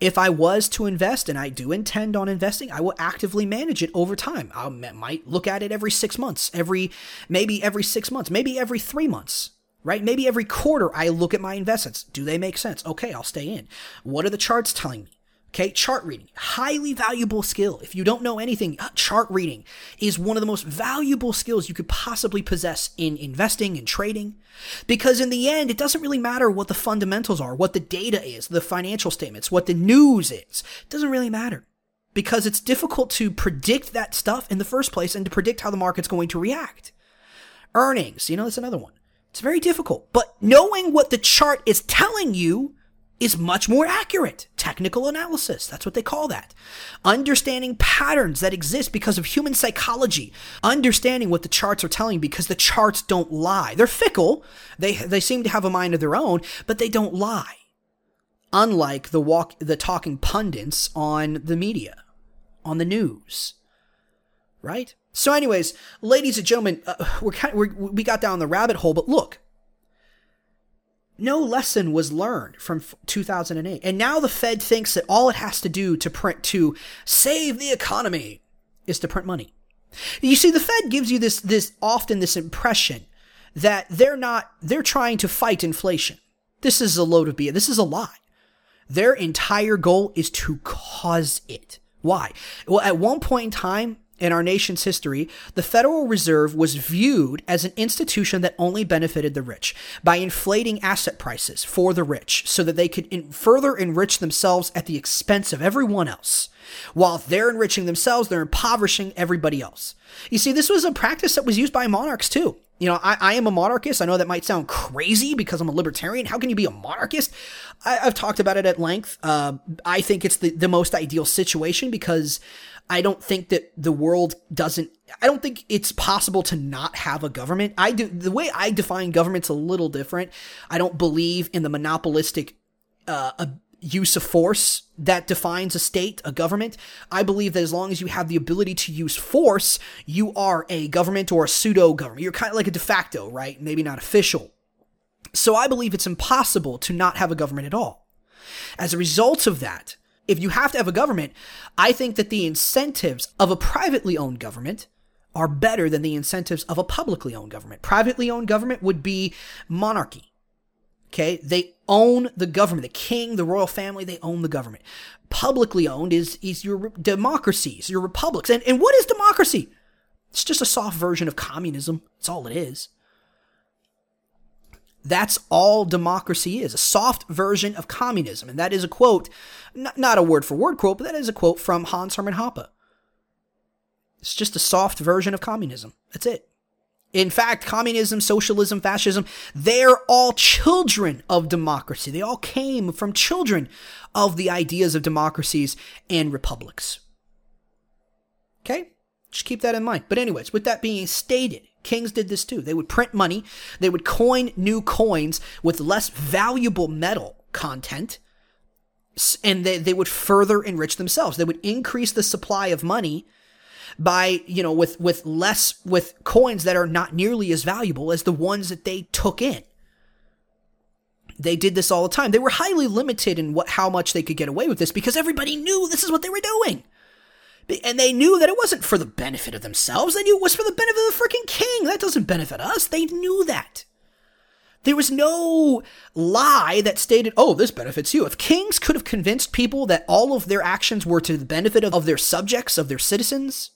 If I was to invest, and I do intend on investing, I will actively manage it over time. I might look at it every six months, every maybe every six months, maybe every three months right? Maybe every quarter I look at my investments. Do they make sense? Okay, I'll stay in. What are the charts telling me? Okay, chart reading, highly valuable skill. If you don't know anything, uh, chart reading is one of the most valuable skills you could possibly possess in investing and trading. Because in the end, it doesn't really matter what the fundamentals are, what the data is, the financial statements, what the news is. It doesn't really matter. Because it's difficult to predict that stuff in the first place and to predict how the market's going to react. Earnings, you know, that's another one. It's very difficult. But knowing what the chart is telling you is much more accurate. Technical analysis, that's what they call that. Understanding patterns that exist because of human psychology. Understanding what the charts are telling because the charts don't lie. They're fickle. They, they seem to have a mind of their own, but they don't lie. Unlike the walk, the talking pundits on the media, on the news. Right? So, anyways, ladies and gentlemen, uh, we're, kind of, we're we got down the rabbit hole, but look, no lesson was learned from 2008, and now the Fed thinks that all it has to do to print to save the economy is to print money. You see, the Fed gives you this this often this impression that they're not they're trying to fight inflation. This is a load of BS. This is a lie. Their entire goal is to cause it. Why? Well, at one point in time, in our nation's history, the Federal Reserve was viewed as an institution that only benefited the rich by inflating asset prices for the rich so that they could in- further enrich themselves at the expense of everyone else. While they're enriching themselves, they're impoverishing everybody else. You see, this was a practice that was used by monarchs too. You know, I, I am a monarchist. I know that might sound crazy because I'm a libertarian. How can you be a monarchist? I, have talked about it at length. Uh, I think it's the, the most ideal situation because I don't think that the world doesn't, I don't think it's possible to not have a government. I do, the way I define government's a little different. I don't believe in the monopolistic, uh, use of force that defines a state, a government. I believe that as long as you have the ability to use force, you are a government or a pseudo government. You're kind of like a de facto, right? Maybe not official. So I believe it's impossible to not have a government at all. As a result of that, if you have to have a government, I think that the incentives of a privately owned government are better than the incentives of a publicly owned government. Privately owned government would be monarchy Okay. They own the government. The king, the royal family, they own the government. Publicly owned is, is your democracies, your republics. And, and what is democracy? It's just a soft version of communism. That's all it is. That's all democracy is a soft version of communism. And that is a quote, not, not a word for word quote, but that is a quote from Hans Hermann Hoppe. It's just a soft version of communism. That's it. In fact, communism, socialism, fascism, they're all children of democracy. They all came from children of the ideas of democracies and republics. Okay? Just keep that in mind. But, anyways, with that being stated, kings did this too. They would print money, they would coin new coins with less valuable metal content, and they, they would further enrich themselves. They would increase the supply of money by, you know, with, with less, with coins that are not nearly as valuable as the ones that they took in. They did this all the time. They were highly limited in what, how much they could get away with this because everybody knew this is what they were doing. And they knew that it wasn't for the benefit of themselves. They knew it was for the benefit of the freaking king. That doesn't benefit us. They knew that. There was no lie that stated, oh, this benefits you. If kings could have convinced people that all of their actions were to the benefit of, their subjects, of their citizens,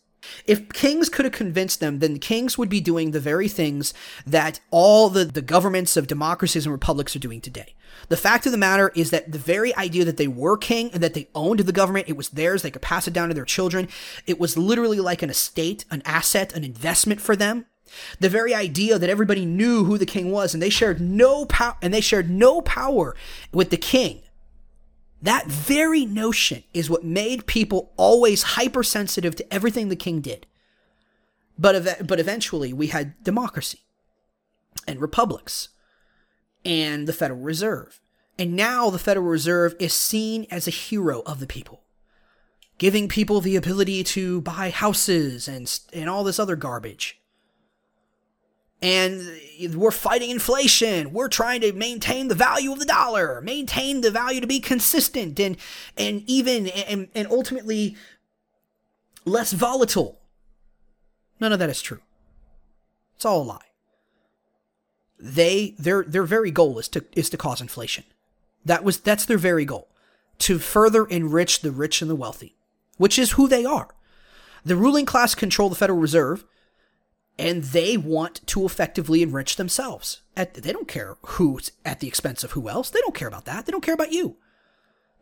if kings could have convinced them, then kings would be doing the very things that all the, the governments of democracies and republics are doing today. The fact of the matter is that the very idea that they were king and that they owned the government, it was theirs, they could pass it down to their children, it was literally like an estate, an asset, an investment for them. The very idea that everybody knew who the king was and they shared no power and they shared no power with the king that very notion is what made people always hypersensitive to everything the king did. But, ev- but eventually we had democracy and republics and the Federal Reserve. And now the Federal Reserve is seen as a hero of the people, giving people the ability to buy houses and, and all this other garbage and we're fighting inflation. We're trying to maintain the value of the dollar, maintain the value to be consistent and and even and, and ultimately less volatile. None of that is true. It's all a lie. They their their very goal is to is to cause inflation. That was that's their very goal. To further enrich the rich and the wealthy, which is who they are. The ruling class control the Federal Reserve and they want to effectively enrich themselves. At, they don't care who's at the expense of who else. They don't care about that. They don't care about you.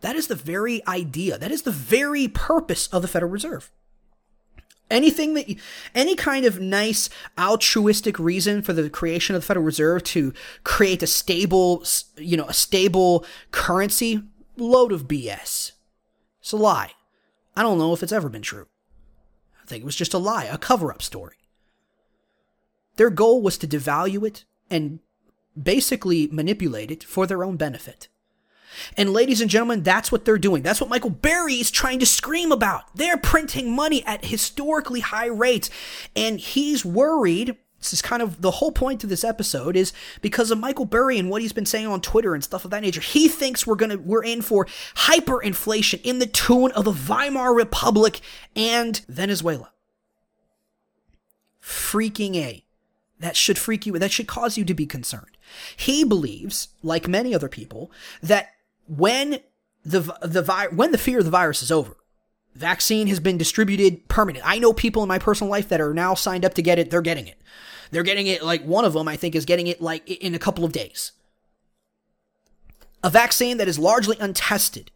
That is the very idea. That is the very purpose of the Federal Reserve. Anything that, any kind of nice altruistic reason for the creation of the Federal Reserve to create a stable, you know, a stable currency, load of BS. It's a lie. I don't know if it's ever been true. I think it was just a lie, a cover up story. Their goal was to devalue it and basically manipulate it for their own benefit. And ladies and gentlemen, that's what they're doing. That's what Michael Burry is trying to scream about. They're printing money at historically high rates. And he's worried. This is kind of the whole point of this episode is because of Michael Burry and what he's been saying on Twitter and stuff of that nature. He thinks we're gonna we're in for hyperinflation in the tune of the Weimar Republic and Venezuela. Freaking A. That should freak you, that should cause you to be concerned. He believes, like many other people, that when the, the, vi- when the fear of the virus is over, vaccine has been distributed permanent. I know people in my personal life that are now signed up to get it. They're getting it. They're getting it like one of them, I think, is getting it like in a couple of days. A vaccine that is largely untested.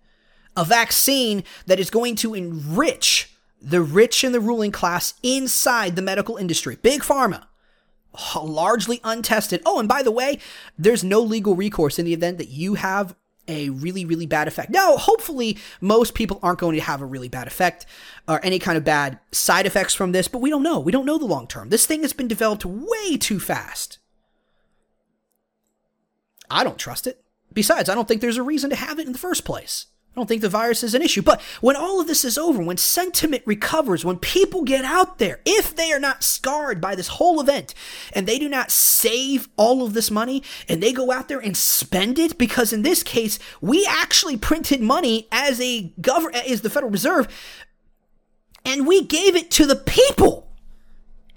A vaccine that is going to enrich the rich and the ruling class inside the medical industry. Big pharma largely untested. Oh, and by the way, there's no legal recourse in the event that you have a really, really bad effect. Now, hopefully, most people aren't going to have a really bad effect or any kind of bad side effects from this, but we don't know. We don't know the long term. This thing has been developed way too fast. I don't trust it. Besides, I don't think there's a reason to have it in the first place. I don't think the virus is an issue. But when all of this is over, when sentiment recovers, when people get out there, if they are not scarred by this whole event and they do not save all of this money and they go out there and spend it, because in this case, we actually printed money as a government, as the Federal Reserve, and we gave it to the people,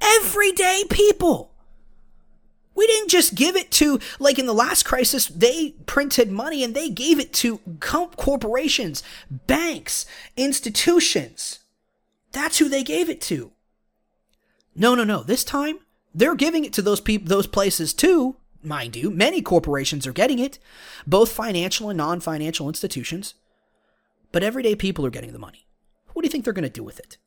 everyday people. We didn't just give it to, like in the last crisis, they printed money and they gave it to corporations, banks, institutions. That's who they gave it to. No, no, no. This time, they're giving it to those people, those places too, mind you. Many corporations are getting it, both financial and non financial institutions. But everyday people are getting the money. What do you think they're going to do with it?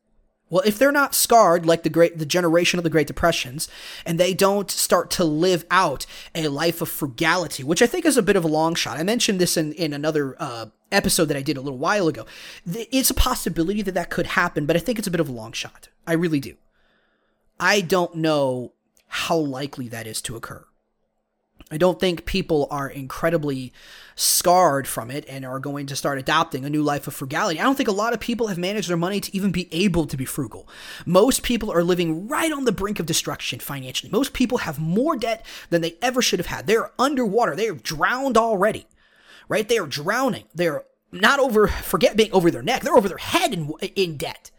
Well, if they're not scarred like the great the generation of the Great Depressions, and they don't start to live out a life of frugality, which I think is a bit of a long shot. I mentioned this in in another uh, episode that I did a little while ago. It's a possibility that that could happen, but I think it's a bit of a long shot. I really do. I don't know how likely that is to occur. I don't think people are incredibly scarred from it and are going to start adopting a new life of frugality. I don't think a lot of people have managed their money to even be able to be frugal. Most people are living right on the brink of destruction financially. Most people have more debt than they ever should have had. They're underwater. They are drowned already, right? They are drowning. They're not over, forget being over their neck. They're over their head in, in debt.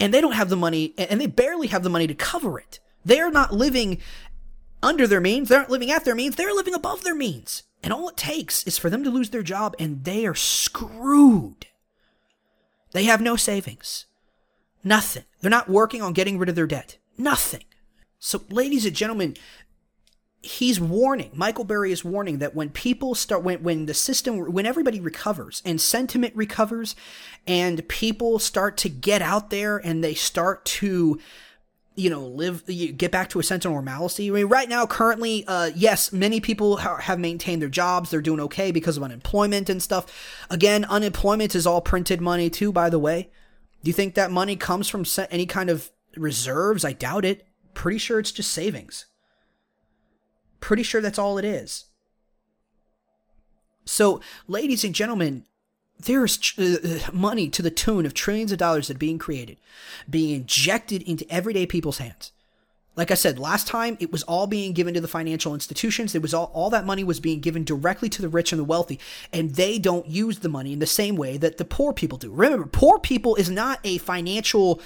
And they don't have the money, and they barely have the money to cover it. They're not living under their means. They aren't living at their means. They're living above their means. And all it takes is for them to lose their job and they are screwed. They have no savings. Nothing. They're not working on getting rid of their debt. Nothing. So, ladies and gentlemen, he's warning, Michael Burry is warning that when people start, when, when the system, when everybody recovers and sentiment recovers and people start to get out there and they start to you know, live, you get back to a sense of normalcy. I mean, right now, currently, uh, yes, many people ha- have maintained their jobs. They're doing okay because of unemployment and stuff. Again, unemployment is all printed money too, by the way. Do you think that money comes from any kind of reserves? I doubt it. Pretty sure it's just savings. Pretty sure that's all it is. So, ladies and gentlemen, there's tr- uh, uh, money to the tune of trillions of dollars that are being created, being injected into everyday people's hands. Like I said, last time it was all being given to the financial institutions. It was all, all that money was being given directly to the rich and the wealthy, and they don't use the money in the same way that the poor people do. Remember, poor people is not a financial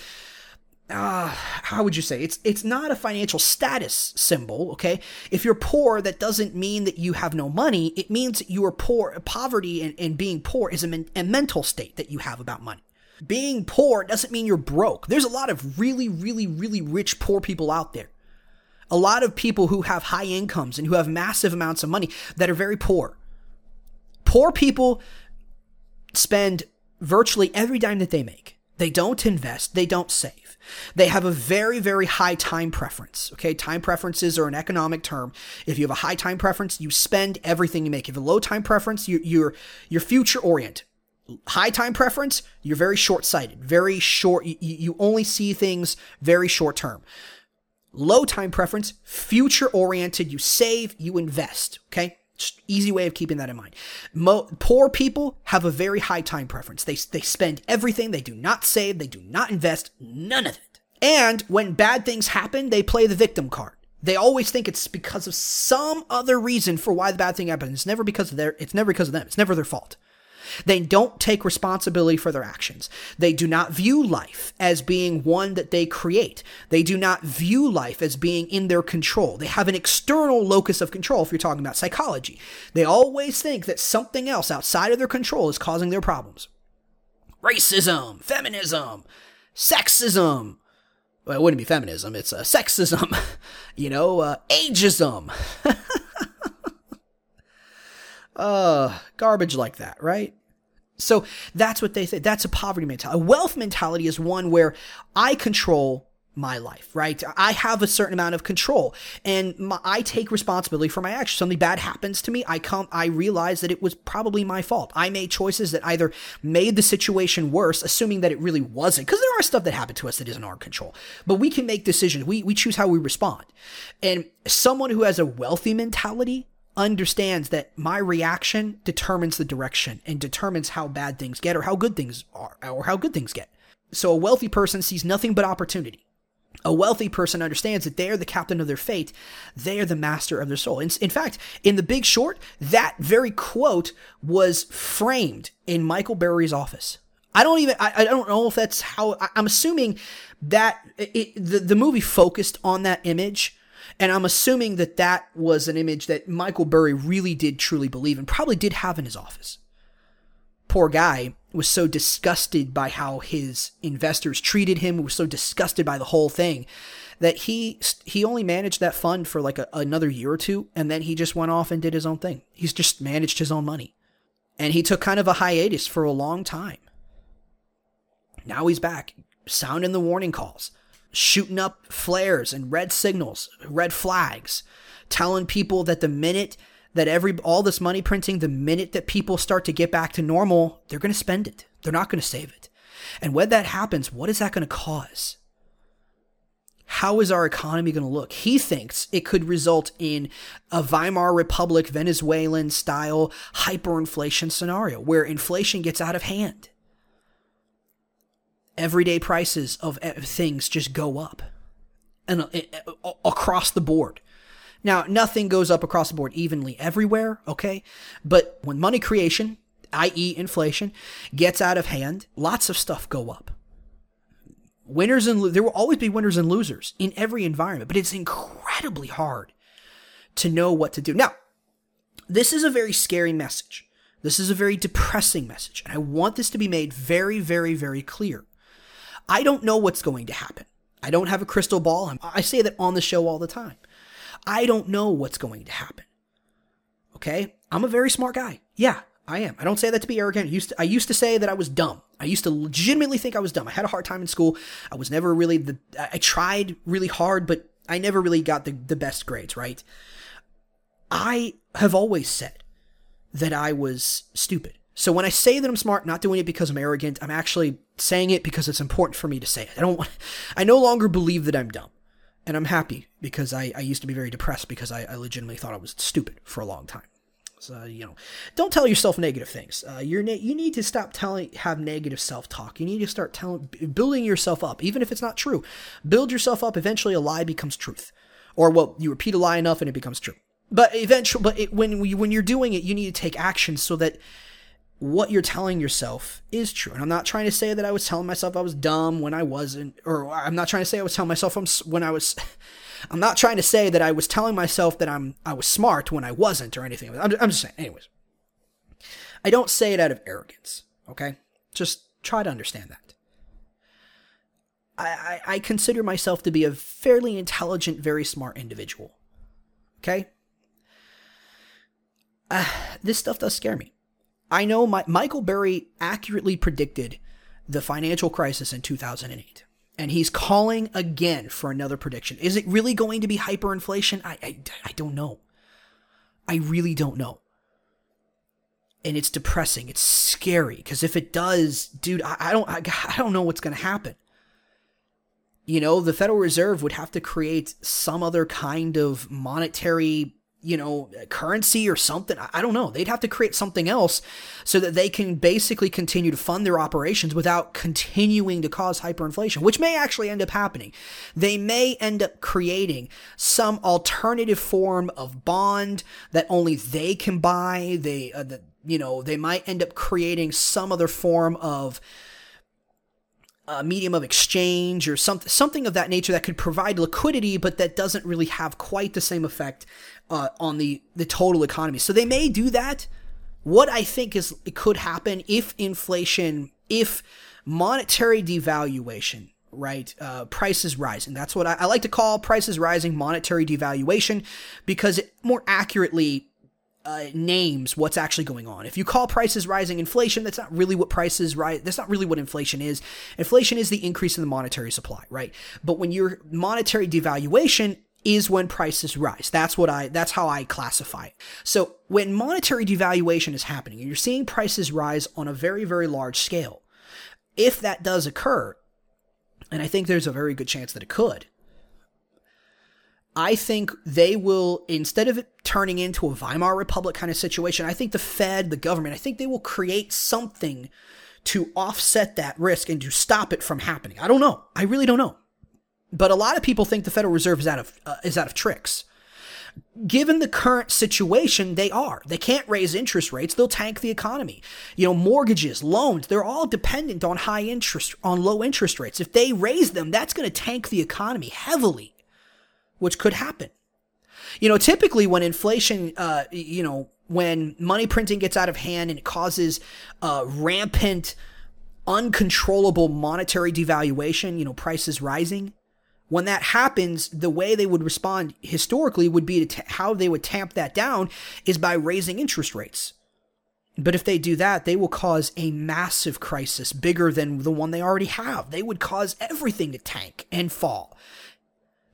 uh, how would you say? It's it's not a financial status symbol okay? If you're poor that doesn't mean that you have no money. It means you are poor. Poverty and, and being poor is a, men, a mental state that you have about money. Being poor doesn't mean you're broke. There's a lot of really really really rich poor people out there. A lot of people who have high incomes and who have massive amounts of money that are very poor. Poor people spend virtually every dime that they make. They don't invest. They don't save they have a very, very high time preference. Okay. Time preferences are an economic term. If you have a high time preference, you spend everything you make. If you have a low time preference, you, you're, you're future oriented. High time preference, you're very short sighted, very short. You, you only see things very short term. Low time preference, future oriented. You save, you invest. Okay. Easy way of keeping that in mind. Mo- poor people have a very high time preference. They, they spend everything. They do not save. They do not invest. None of it. And when bad things happen, they play the victim card. They always think it's because of some other reason for why the bad thing happened. It's never because of their, it's never because of them. It's never their fault. They don't take responsibility for their actions. They do not view life as being one that they create. They do not view life as being in their control. They have an external locus of control if you're talking about psychology. They always think that something else outside of their control is causing their problems. Racism, feminism, sexism. Well, it wouldn't be feminism, it's uh, sexism, you know, uh, ageism. uh, garbage like that, right? So that's what they say. That's a poverty mentality. A wealth mentality is one where I control my life, right? I have a certain amount of control and my, I take responsibility for my actions. Something bad happens to me. I come, I realize that it was probably my fault. I made choices that either made the situation worse, assuming that it really wasn't, because there are stuff that happened to us that isn't our control, but we can make decisions. We, we choose how we respond. And someone who has a wealthy mentality understands that my reaction determines the direction and determines how bad things get or how good things are or how good things get. So a wealthy person sees nothing but opportunity. A wealthy person understands that they are the captain of their fate. They are the master of their soul. In, in, fact, in The Big Short, that very quote was framed in Michael Burry's office. I don't even, I, I don't know if that's how, I, am assuming that it, the, the movie focused on that image. And I'm assuming that that was an image that Michael Burry really did truly believe and probably did have in his office. Poor guy was so disgusted by how his investors treated him, was so disgusted by the whole thing that he he only managed that fund for like a, another year or two and then he just went off and did his own thing. He's just managed his own money. And he took kind of a hiatus for a long time. Now he's back, sounding the warning calls, shooting up flares and red signals, red flags, telling people that the minute that every all this money printing, the minute that people start to get back to normal, they're going to spend it. They're not going to save it. And when that happens, what is that going to cause? How is our economy going to look? He thinks it could result in a Weimar Republic Venezuelan style hyperinflation scenario where inflation gets out of hand. Everyday prices of things just go up and uh, across the board. Now, nothing goes up across the board evenly everywhere, okay? But when money creation, i.e., inflation, gets out of hand, lots of stuff go up. Winners and lo- there will always be winners and losers in every environment, but it's incredibly hard to know what to do. Now, this is a very scary message. This is a very depressing message, and I want this to be made very, very, very clear. I don't know what's going to happen. I don't have a crystal ball. I say that on the show all the time. I don't know what's going to happen. Okay? I'm a very smart guy. Yeah, I am. I don't say that to be arrogant. I used to, I used to say that I was dumb. I used to legitimately think I was dumb. I had a hard time in school. I was never really the I tried really hard, but I never really got the, the best grades, right? I have always said that I was stupid. So when I say that I'm smart, not doing it because I'm arrogant, I'm actually saying it because it's important for me to say it. I don't want I no longer believe that I'm dumb and I'm happy because I, I used to be very depressed because I, I legitimately thought I was stupid for a long time. So you know, don't tell yourself negative things. Uh, you're ne- you need to stop telling have negative self talk. You need to start telling building yourself up, even if it's not true. Build yourself up. Eventually, a lie becomes truth, or well, you repeat a lie enough and it becomes true. But eventually, but it, when we, when you're doing it, you need to take action so that what you're telling yourself is true. And I'm not trying to say that I was telling myself I was dumb when I wasn't, or I'm not trying to say I was telling myself I'm, when I was, I'm not trying to say that I was telling myself that I'm, I was smart when I wasn't or anything. I'm, I'm just saying, anyways. I don't say it out of arrogance, okay? Just try to understand that. I, I, I consider myself to be a fairly intelligent, very smart individual, okay? Uh, this stuff does scare me I know my, Michael Burry accurately predicted the financial crisis in 2008. And he's calling again for another prediction. Is it really going to be hyperinflation? I, I, I don't know. I really don't know. And it's depressing. It's scary because if it does, dude, I, I don't, I, I don't know what's going to happen. You know, the Federal Reserve would have to create some other kind of monetary you know, currency or something. I don't know. They'd have to create something else so that they can basically continue to fund their operations without continuing to cause hyperinflation, which may actually end up happening. They may end up creating some alternative form of bond that only they can buy. They, uh, the, you know, they might end up creating some other form of a medium of exchange or something something of that nature that could provide liquidity, but that doesn't really have quite the same effect uh, on the the total economy. So they may do that. What I think is it could happen if inflation, if monetary devaluation, right, uh, prices rising. That's what I, I like to call prices rising monetary devaluation because it more accurately uh, names what's actually going on. If you call prices rising inflation, that's not really what prices rise. That's not really what inflation is. Inflation is the increase in the monetary supply, right? But when your monetary devaluation is when prices rise. That's what I, that's how I classify it. So when monetary devaluation is happening, and you're seeing prices rise on a very, very large scale. If that does occur, and I think there's a very good chance that it could, I think they will, instead of it turning into a Weimar Republic kind of situation, I think the Fed, the government, I think they will create something to offset that risk and to stop it from happening. I don't know. I really don't know. But a lot of people think the Federal Reserve is out of uh, is out of tricks. Given the current situation, they are. They can't raise interest rates; they'll tank the economy. You know, mortgages, loans, they're all dependent on high interest, on low interest rates. If they raise them, that's going to tank the economy heavily which could happen. You know, typically when inflation, uh, you know, when money printing gets out of hand and it causes uh, rampant, uncontrollable monetary devaluation, you know, prices rising, when that happens, the way they would respond historically would be to t- how they would tamp that down is by raising interest rates. But if they do that, they will cause a massive crisis bigger than the one they already have. They would cause everything to tank and fall.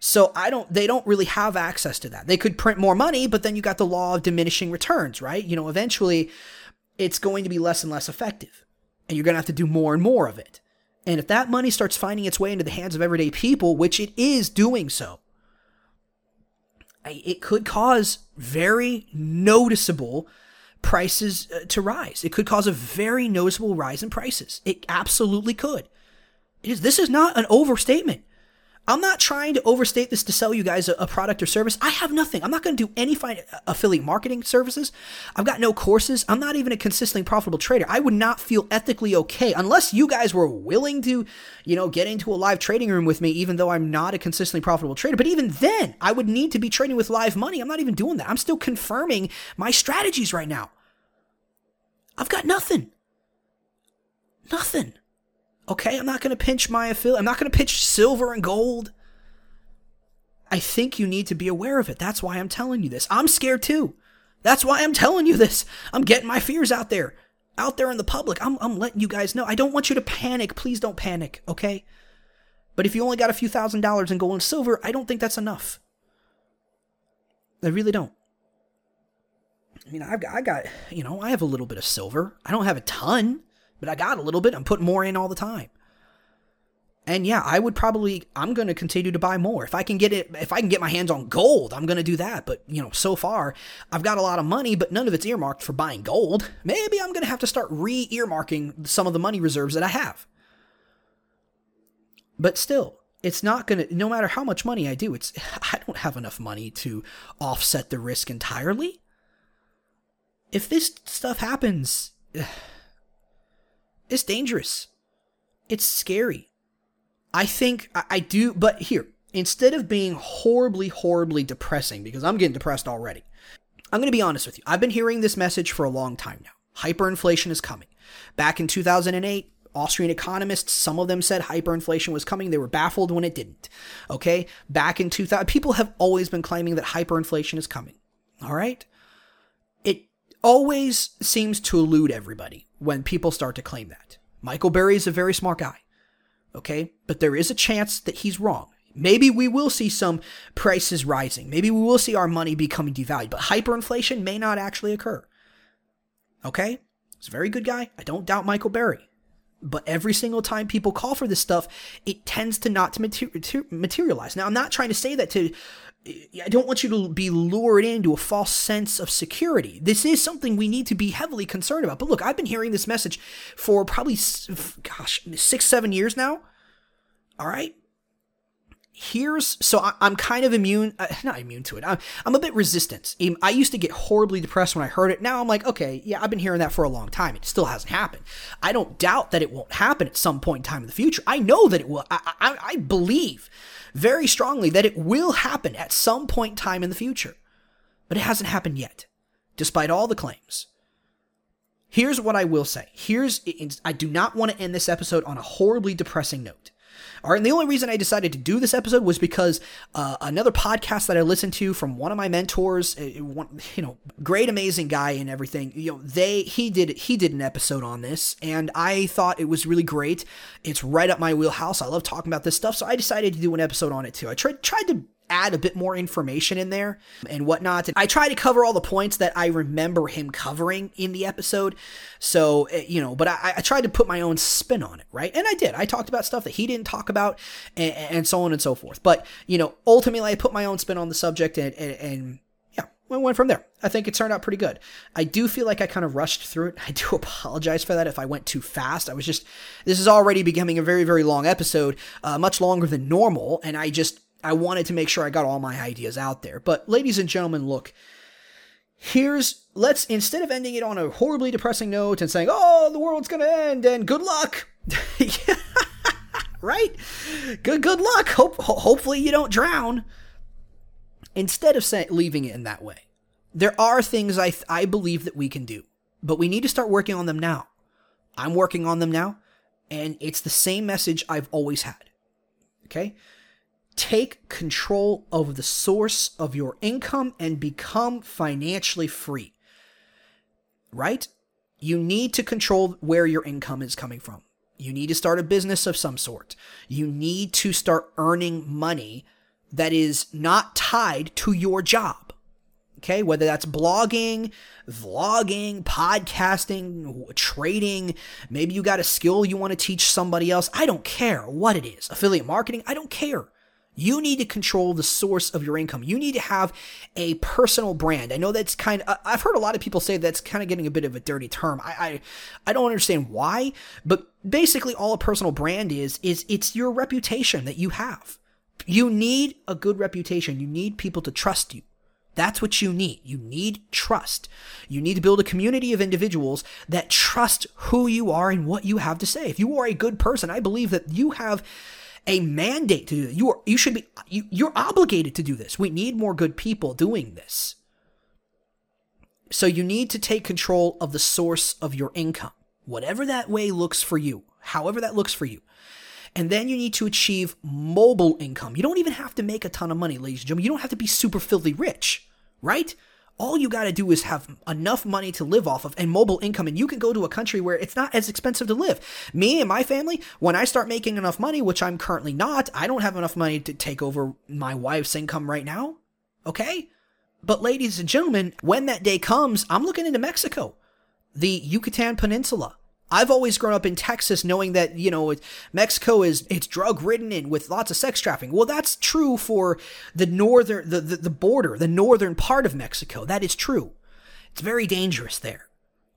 So I don't they don't really have access to that. They could print more money, but then you got the law of diminishing returns, right? You know, eventually it's going to be less and less effective. And you're going to have to do more and more of it. And if that money starts finding its way into the hands of everyday people, which it is doing so, it could cause very noticeable prices uh, to rise. It could cause a very noticeable rise in prices. It absolutely could. It is, this is not an overstatement. I'm not trying to overstate this to sell you guys a, a product or service. I have nothing. I'm not going to do any fi- affiliate marketing services. I've got no courses. I'm not even a consistently profitable trader. I would not feel ethically okay unless you guys were willing to, you know, get into a live trading room with me, even though I'm not a consistently profitable trader. But even then, I would need to be trading with live money. I'm not even doing that. I'm still confirming my strategies right now. I've got nothing. Nothing. Okay, I'm not going to pinch my affiliate. I'm not going to pinch silver and gold. I think you need to be aware of it. That's why I'm telling you this. I'm scared too. That's why I'm telling you this. I'm getting my fears out there, out there in the public. I'm, I'm letting you guys know. I don't want you to panic. Please don't panic, okay? But if you only got a few thousand dollars in gold and silver, I don't think that's enough. I really don't. I mean, I've got, I got, you know, I have a little bit of silver. I don't have a ton but I got a little bit. I'm putting more in all the time. And yeah, I would probably I'm going to continue to buy more. If I can get it if I can get my hands on gold, I'm going to do that. But, you know, so far I've got a lot of money, but none of it's earmarked for buying gold. Maybe I'm going to have to start re-earmarking some of the money reserves that I have. But still, it's not going to no matter how much money I do, it's I don't have enough money to offset the risk entirely. If this stuff happens, it's dangerous. It's scary. I think I, I do, but here, instead of being horribly, horribly depressing, because I'm getting depressed already, I'm going to be honest with you. I've been hearing this message for a long time now. Hyperinflation is coming. Back in 2008, Austrian economists, some of them said hyperinflation was coming. They were baffled when it didn't. Okay? Back in 2000, people have always been claiming that hyperinflation is coming. All right? It always seems to elude everybody when people start to claim that. Michael Burry is a very smart guy. Okay? But there is a chance that he's wrong. Maybe we will see some prices rising. Maybe we will see our money becoming devalued, but hyperinflation may not actually occur. Okay? He's a very good guy. I don't doubt Michael Burry. But every single time people call for this stuff, it tends to not to materialize. Now, I'm not trying to say that to I don't want you to be lured into a false sense of security. This is something we need to be heavily concerned about. But look, I've been hearing this message for probably, gosh, six, seven years now. All right. Here's so I, am kind of immune, uh, not immune to it. I'm, I'm a bit resistant. I used to get horribly depressed when I heard it. Now I'm like, okay, yeah, I've been hearing that for a long time. It still hasn't happened. I don't doubt that it won't happen at some point in time in the future. I know that it will. I, I, I believe very strongly that it will happen at some point in time in the future. But it hasn't happened yet, despite all the claims. Here's what I will say. Here's I do not want to end this episode on a horribly depressing note. All right. And the only reason I decided to do this episode was because uh, another podcast that I listened to from one of my mentors, uh, one, you know, great, amazing guy and everything. You know, they he did he did an episode on this, and I thought it was really great. It's right up my wheelhouse. I love talking about this stuff, so I decided to do an episode on it too. I tried tried to add a bit more information in there and whatnot. And I try to cover all the points that I remember him covering in the episode. So, eh, you know, but I, I tried to put my own spin on it, right? And I did. I talked about stuff that he didn't talk about and, and so on and so forth. But, you know, ultimately I put my own spin on the subject and, and, and yeah, we went from there. I think it turned out pretty good. I do feel like I kind of rushed through it. I do apologize for that if I went too fast. I was just, this is already becoming a very, very long episode, uh, much longer than normal. And I just, I wanted to make sure I got all my ideas out there. But ladies and gentlemen, look, here's let's instead of ending it on a horribly depressing note and saying, "Oh, the world's going to end and good luck." right? Good good luck. Hope hopefully you don't drown. Instead of saying leaving it in that way. There are things I I believe that we can do, but we need to start working on them now. I'm working on them now, and it's the same message I've always had. Okay? Take control of the source of your income and become financially free. Right? You need to control where your income is coming from. You need to start a business of some sort. You need to start earning money that is not tied to your job. Okay, whether that's blogging, vlogging, podcasting, trading, maybe you got a skill you want to teach somebody else. I don't care what it is. Affiliate marketing, I don't care. You need to control the source of your income. You need to have a personal brand. I know that's kind of, I've heard a lot of people say that's kind of getting a bit of a dirty term. I, I, I don't understand why, but basically all a personal brand is, is it's your reputation that you have. You need a good reputation. You need people to trust you. That's what you need. You need trust. You need to build a community of individuals that trust who you are and what you have to say. If you are a good person, I believe that you have a mandate to do this. You are, you should be, you, you're obligated to do this. We need more good people doing this. So you need to take control of the source of your income, whatever that way looks for you, however that looks for you. And then you need to achieve mobile income. You don't even have to make a ton of money, ladies and gentlemen. You don't have to be super filthy rich, right? All you got to do is have enough money to live off of and mobile income and you can go to a country where it's not as expensive to live. Me and my family when i start making enough money which i'm currently not i don't have enough money to take over my wife's income right now okay? But ladies and gentlemen when that day comes i'm looking into mexico. The yucatan peninsula I've always grown up in Texas knowing that, you know, Mexico is it's drug ridden and with lots of sex trafficking. Well, that's true for the northern the, the, the border, the northern part of Mexico. That is true. It's very dangerous there.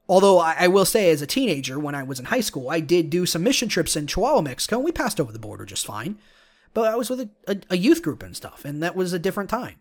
Although I, I, will say, as a teenager, when I was in high school, I did do some mission trips in Chihuahua, Mexico, and we passed over the border just fine. But I was with a, a, a youth group and stuff, and that was a different time.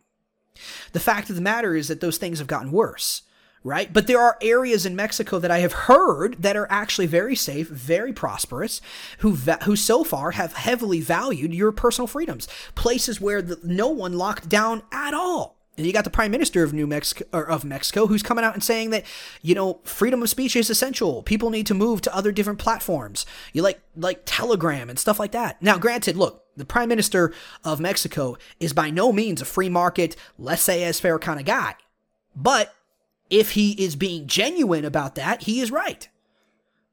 The fact of the matter is that those things have gotten worse right? But there are areas in Mexico that I have heard that are actually very safe, very prosperous, who va- who so far have heavily valued your personal freedoms. Places where the, no one locked down at all. And you got the prime minister of New Mexico or of Mexico who's coming out and saying that you know freedom of speech is essential. People need to move to other different platforms. You like like Telegram and stuff like that. Now, granted, look, the prime minister of Mexico is by no means a free market, fair kind of guy, but if he is being genuine about that, he is right.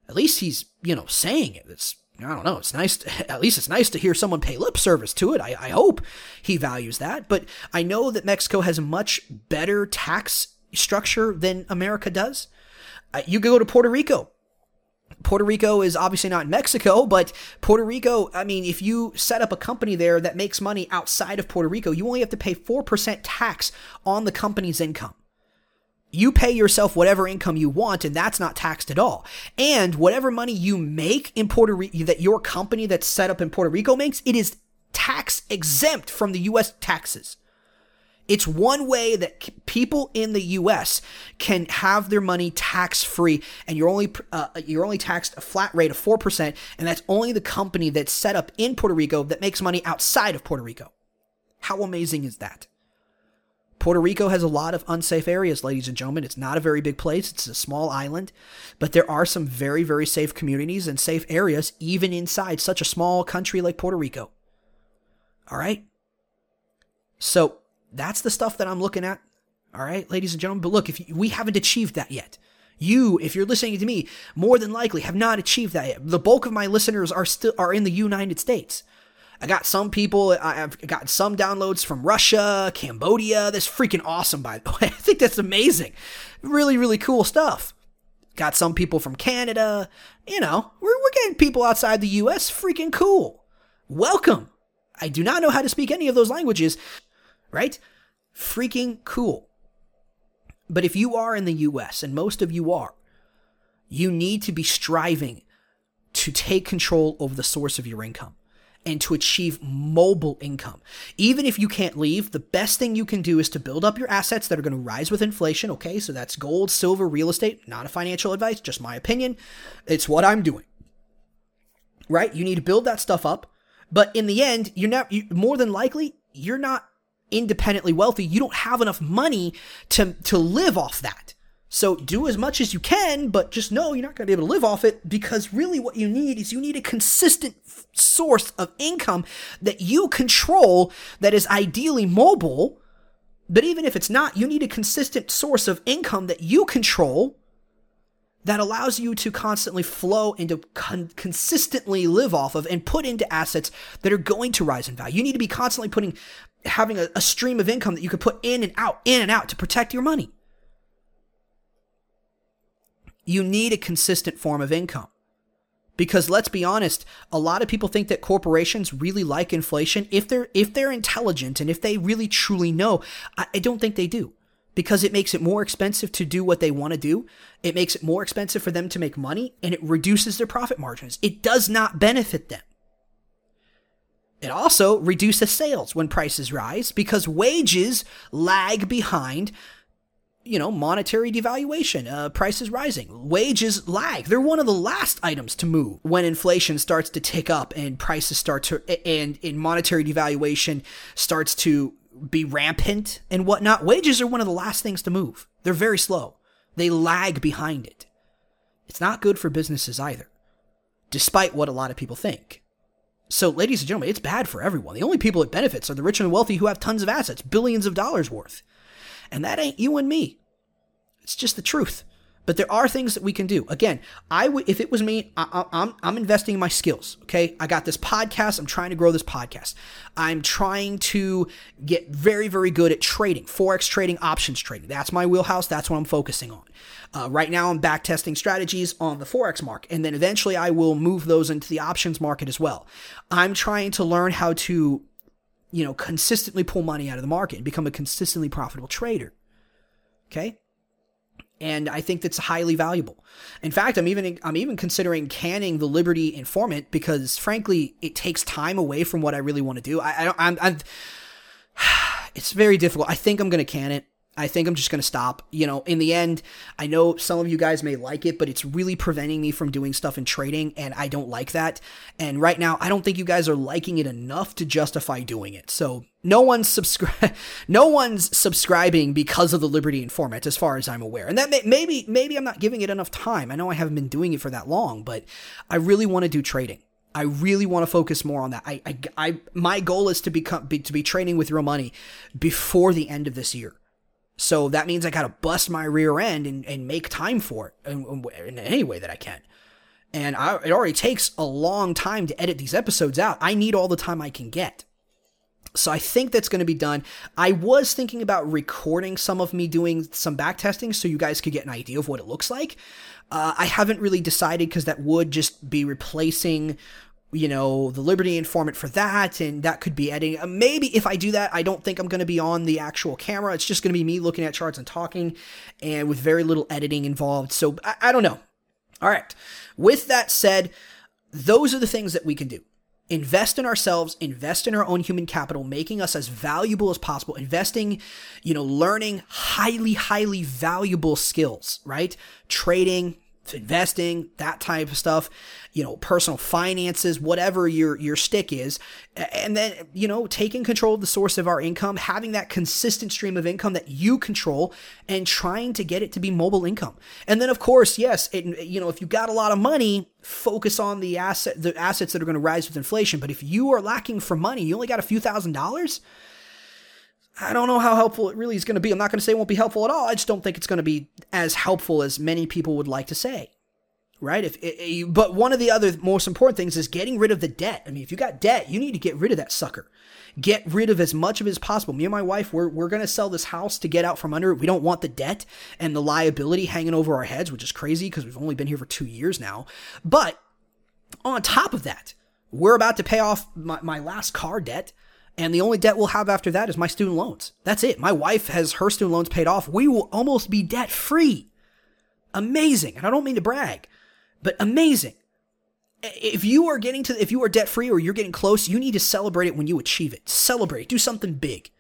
At least he's, you know, saying it. It's, I don't know. It's nice. To, at least it's nice to hear someone pay lip service to it. I, I hope he values that. But I know that Mexico has a much better tax structure than America does. Uh, you could go to Puerto Rico. Puerto Rico is obviously not Mexico, but Puerto Rico, I mean, if you set up a company there that makes money outside of Puerto Rico, you only have to pay 4% tax on the company's income you pay yourself whatever income you want and that's not taxed at all. And whatever money you make in Puerto Rico that your company that's set up in Puerto Rico makes, it is tax exempt from the US taxes. It's one way that people in the U.S. can have their money tax free, and you're only uh, you're only taxed a flat rate of four percent, and that's only the company that's set up in Puerto Rico that makes money outside of Puerto Rico. How amazing is that? Puerto Rico has a lot of unsafe areas, ladies and gentlemen. It's not a very big place, it's a small island, but there are some very, very safe communities and safe areas, even inside such a small country like Puerto Rico. All right? So that's the stuff that I'm looking at. All right, ladies and gentlemen. But look, if you, we haven't achieved that yet, you, if you're listening to me, more than likely have not achieved that yet. The bulk of my listeners are still are in the United States. I got some people, I've got some downloads from Russia, Cambodia. That's freaking awesome, by the way. I think that's amazing. Really, really cool stuff. Got some people from Canada. You know, we're, we're getting people outside the US. Freaking cool. Welcome. I do not know how to speak any of those languages, right? Freaking cool. But if you are in the US, and most of you are, you need to be striving to take control over the source of your income and to achieve mobile income. Even if you can't leave, the best thing you can do is to build up your assets that are going to rise with inflation. Okay, so that's gold, silver, real estate, not a financial advice, just my opinion. It's what I'm doing. Right? You need to build that stuff up. But in the end, you're not, you, more than likely, you're not independently wealthy. You don't have enough money to, to live off that. So do as much as you can, but just know you're not going to be able to live off it because really what you need is you need a consistent f- source of income that you control that is ideally mobile. But even if it's not, you need a consistent source of income that you control that allows you to constantly flow into con- consistently live off of and put into assets that are going to rise in value. You need to be constantly putting having a, a stream of income that you could put in and out, in and out to protect your money you need a consistent form of income. Because let's be honest, a lot of people think that corporations really like inflation. If they're if they're intelligent and if they really truly know, I, I don't think they do. Because it makes it more expensive to do what they want to do. It makes it more expensive for them to make money and it reduces their profit margins. It does not benefit them. It also reduces sales when prices rise because wages lag behind you know, monetary devaluation, uh, prices rising, wages lag. They're one of the last items to move when inflation starts to tick up and prices start to, and, and monetary devaluation starts to be rampant and whatnot. Wages are one of the last things to move. They're very slow. They lag behind it. It's not good for businesses either, despite what a lot of people think. So, ladies and gentlemen, it's bad for everyone. The only people it benefits are the rich and wealthy who have tons of assets, billions of dollars worth. And that ain't you and me. It's just the truth. But there are things that we can do. Again, I would if it was me, I, am I'm, I'm investing in my skills. Okay, I got this podcast. I'm trying to grow this podcast. I'm trying to get very very good at trading, forex trading, options trading. That's my wheelhouse. That's what I'm focusing on. Uh, right now, I'm back testing strategies on the forex market, and then eventually I will move those into the options market as well. I'm trying to learn how to, you know, consistently pull money out of the market and become a consistently profitable trader. Okay and I think that's highly valuable. In fact, I'm even I'm even considering canning the Liberty Informant because, frankly, it takes time away from what I really want to do. I, I don't. I'm, I'm. It's very difficult. I think I'm going to can it. I think I'm just going to stop. You know, in the end, I know some of you guys may like it, but it's really preventing me from doing stuff in trading, and I don't like that. And right now, I don't think you guys are liking it enough to justify doing it. So no one's subscribe, no one's subscribing because of the Liberty Informant, as far as I'm aware. And that may- maybe maybe I'm not giving it enough time. I know I haven't been doing it for that long, but I really want to do trading. I really want to focus more on that. I, I, I my goal is to become be, to be trading with real money before the end of this year. So that means I got to bust my rear end and, and make time for it in, in any way that I can. And I, it already takes a long time to edit these episodes out. I need all the time I can get. So I think that's going to be done. I was thinking about recording some of me doing some back testing so you guys could get an idea of what it looks like. Uh, I haven't really decided because that would just be replacing you know, the Liberty Informant for that, and that could be editing. Uh, maybe if I do that, I don't think I'm going to be on the actual camera. It's just going to be me looking at charts and talking, and with very little editing involved. So I, I don't know. All right. With that said, those are the things that we can do. Invest in ourselves, invest in our own human capital, making us as valuable as possible, investing, you know, learning highly, highly valuable skills, right? Trading, investing, that type of stuff, you know, personal finances, whatever your your stick is, and then you know, taking control of the source of our income, having that consistent stream of income that you control, and trying to get it to be mobile income. And then, of course, yes, it, you know, if you got a lot of money, focus on the asset the assets that are going to rise with inflation. But if you are lacking for money, you only got a few thousand dollars. I don't know how helpful it really is going to be. I'm not going to say it won't be helpful at all. I just don't think it's going to be as helpful as many people would like to say. Right? If it, but one of the other most important things is getting rid of the debt. I mean, if you got debt, you need to get rid of that sucker. Get rid of as much of it as possible. Me and my wife, we're, we're going to sell this house to get out from under it. We don't want the debt and the liability hanging over our heads, which is crazy because we've only been here for two years now. But on top of that, we're about to pay off my, my last car debt. And the only debt we'll have after that is my student loans. That's it. My wife has her student loans paid off. We will almost be debt free. Amazing. And I don't mean to brag, but amazing. If you are getting to, if you are debt free or you're getting close, you need to celebrate it when you achieve it. Celebrate. Do something big.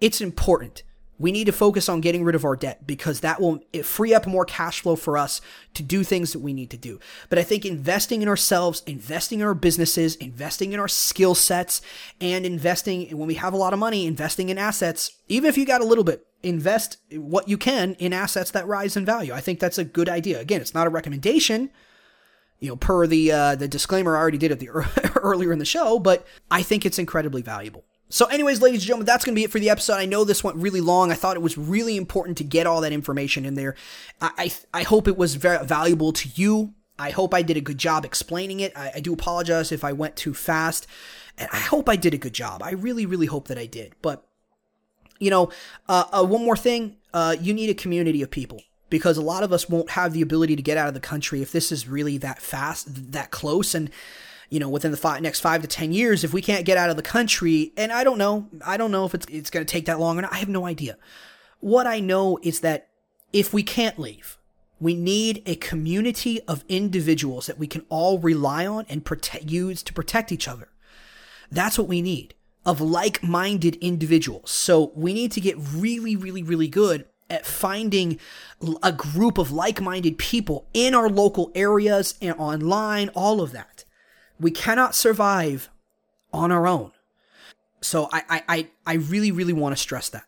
It's important. We need to focus on getting rid of our debt because that will free up more cash flow for us to do things that we need to do. But I think investing in ourselves, investing in our businesses, investing in our skill sets, and investing when we have a lot of money, investing in assets, even if you got a little bit, invest what you can in assets that rise in value. I think that's a good idea. Again, it's not a recommendation you know, per the uh, the disclaimer I already did at the earlier in the show, but I think it's incredibly valuable. So, anyways, ladies and gentlemen, that's going to be it for the episode. I know this went really long. I thought it was really important to get all that information in there. I, I, I hope it was very valuable to you. I hope I did a good job explaining it. I, I do apologize if I went too fast. And I hope I did a good job. I really, really hope that I did. But, you know, uh, uh, one more thing uh, you need a community of people because a lot of us won't have the ability to get out of the country if this is really that fast, that close. And, you know, within the five, next five to 10 years, if we can't get out of the country, and I don't know, I don't know if it's, it's going to take that long or not. I have no idea. What I know is that if we can't leave, we need a community of individuals that we can all rely on and protect, use to protect each other. That's what we need of like minded individuals. So we need to get really, really, really good at finding a group of like minded people in our local areas and online, all of that. We cannot survive on our own. So I, I, I really, really want to stress that.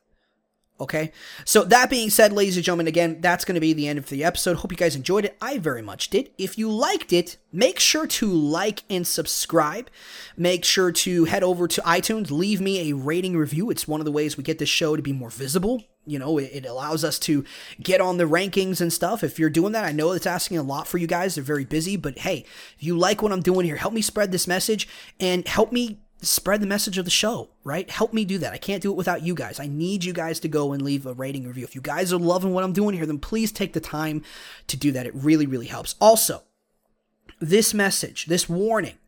Okay. So that being said, ladies and gentlemen, again, that's going to be the end of the episode. Hope you guys enjoyed it. I very much did. If you liked it, make sure to like and subscribe. Make sure to head over to iTunes, leave me a rating review. It's one of the ways we get this show to be more visible. You know, it, allows us to get on the rankings and stuff. If you're doing that, I know it's asking a lot for you guys. They're very busy, but hey, if you like what I'm doing here, help me spread this message and help me spread the message of the show, right? Help me do that. I can't do it without you guys. I need you guys to go and leave a rating review. If you guys are loving what I'm doing here, then please take the time to do that. It really, really helps. Also, this message, this warning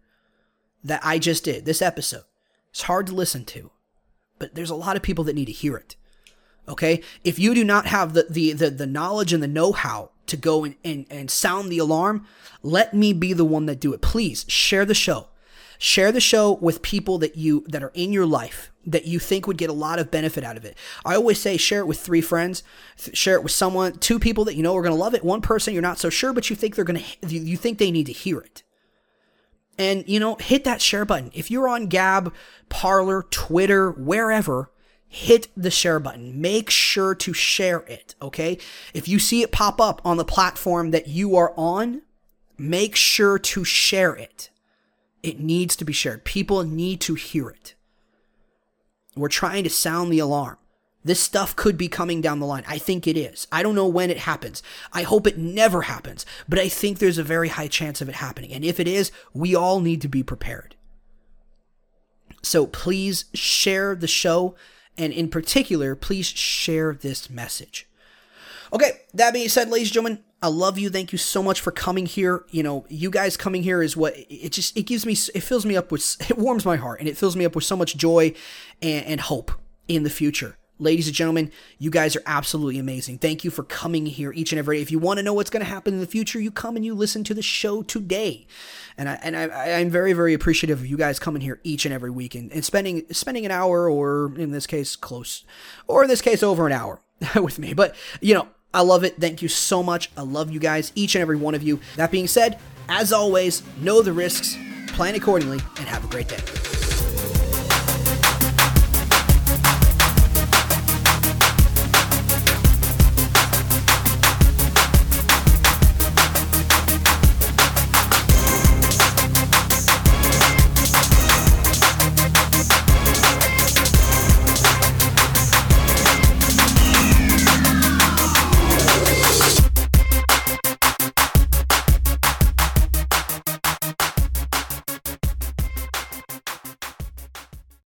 that I just did, this episode, it's hard to listen to, but there's a lot of people that need to hear it. Okay? If you do not have the the the, the knowledge and the know-how to go and, and, and sound the alarm, let me be the one that do it. Please share the show Share the show with people that you that are in your life that you think would get a lot of benefit out of it. I always say share it with three friends, share it with someone, two people that you know are going to love it, one person you're not so sure but you think they're going to you think they need to hear it. And you know, hit that share button. If you're on Gab, Parler, Twitter, wherever, hit the share button. Make sure to share it, okay? If you see it pop up on the platform that you are on, make sure to share it. It needs to be shared. People need to hear it. We're trying to sound the alarm. This stuff could be coming down the line. I think it is. I don't know when it happens. I hope it never happens, but I think there's a very high chance of it happening. And if it is, we all need to be prepared. So please share the show, and in particular, please share this message. Okay, that being said, ladies and gentlemen, I love you. Thank you so much for coming here. You know, you guys coming here is what it just it gives me it fills me up with it warms my heart and it fills me up with so much joy and, and hope in the future. Ladies and gentlemen, you guys are absolutely amazing. Thank you for coming here each and every day. If you want to know what's going to happen in the future, you come and you listen to the show today. And I and I, I'm very very appreciative of you guys coming here each and every week and, and spending spending an hour or in this case close or in this case over an hour with me. But you know I love it. Thank you so much. I love you guys, each and every one of you. That being said, as always, know the risks, plan accordingly, and have a great day.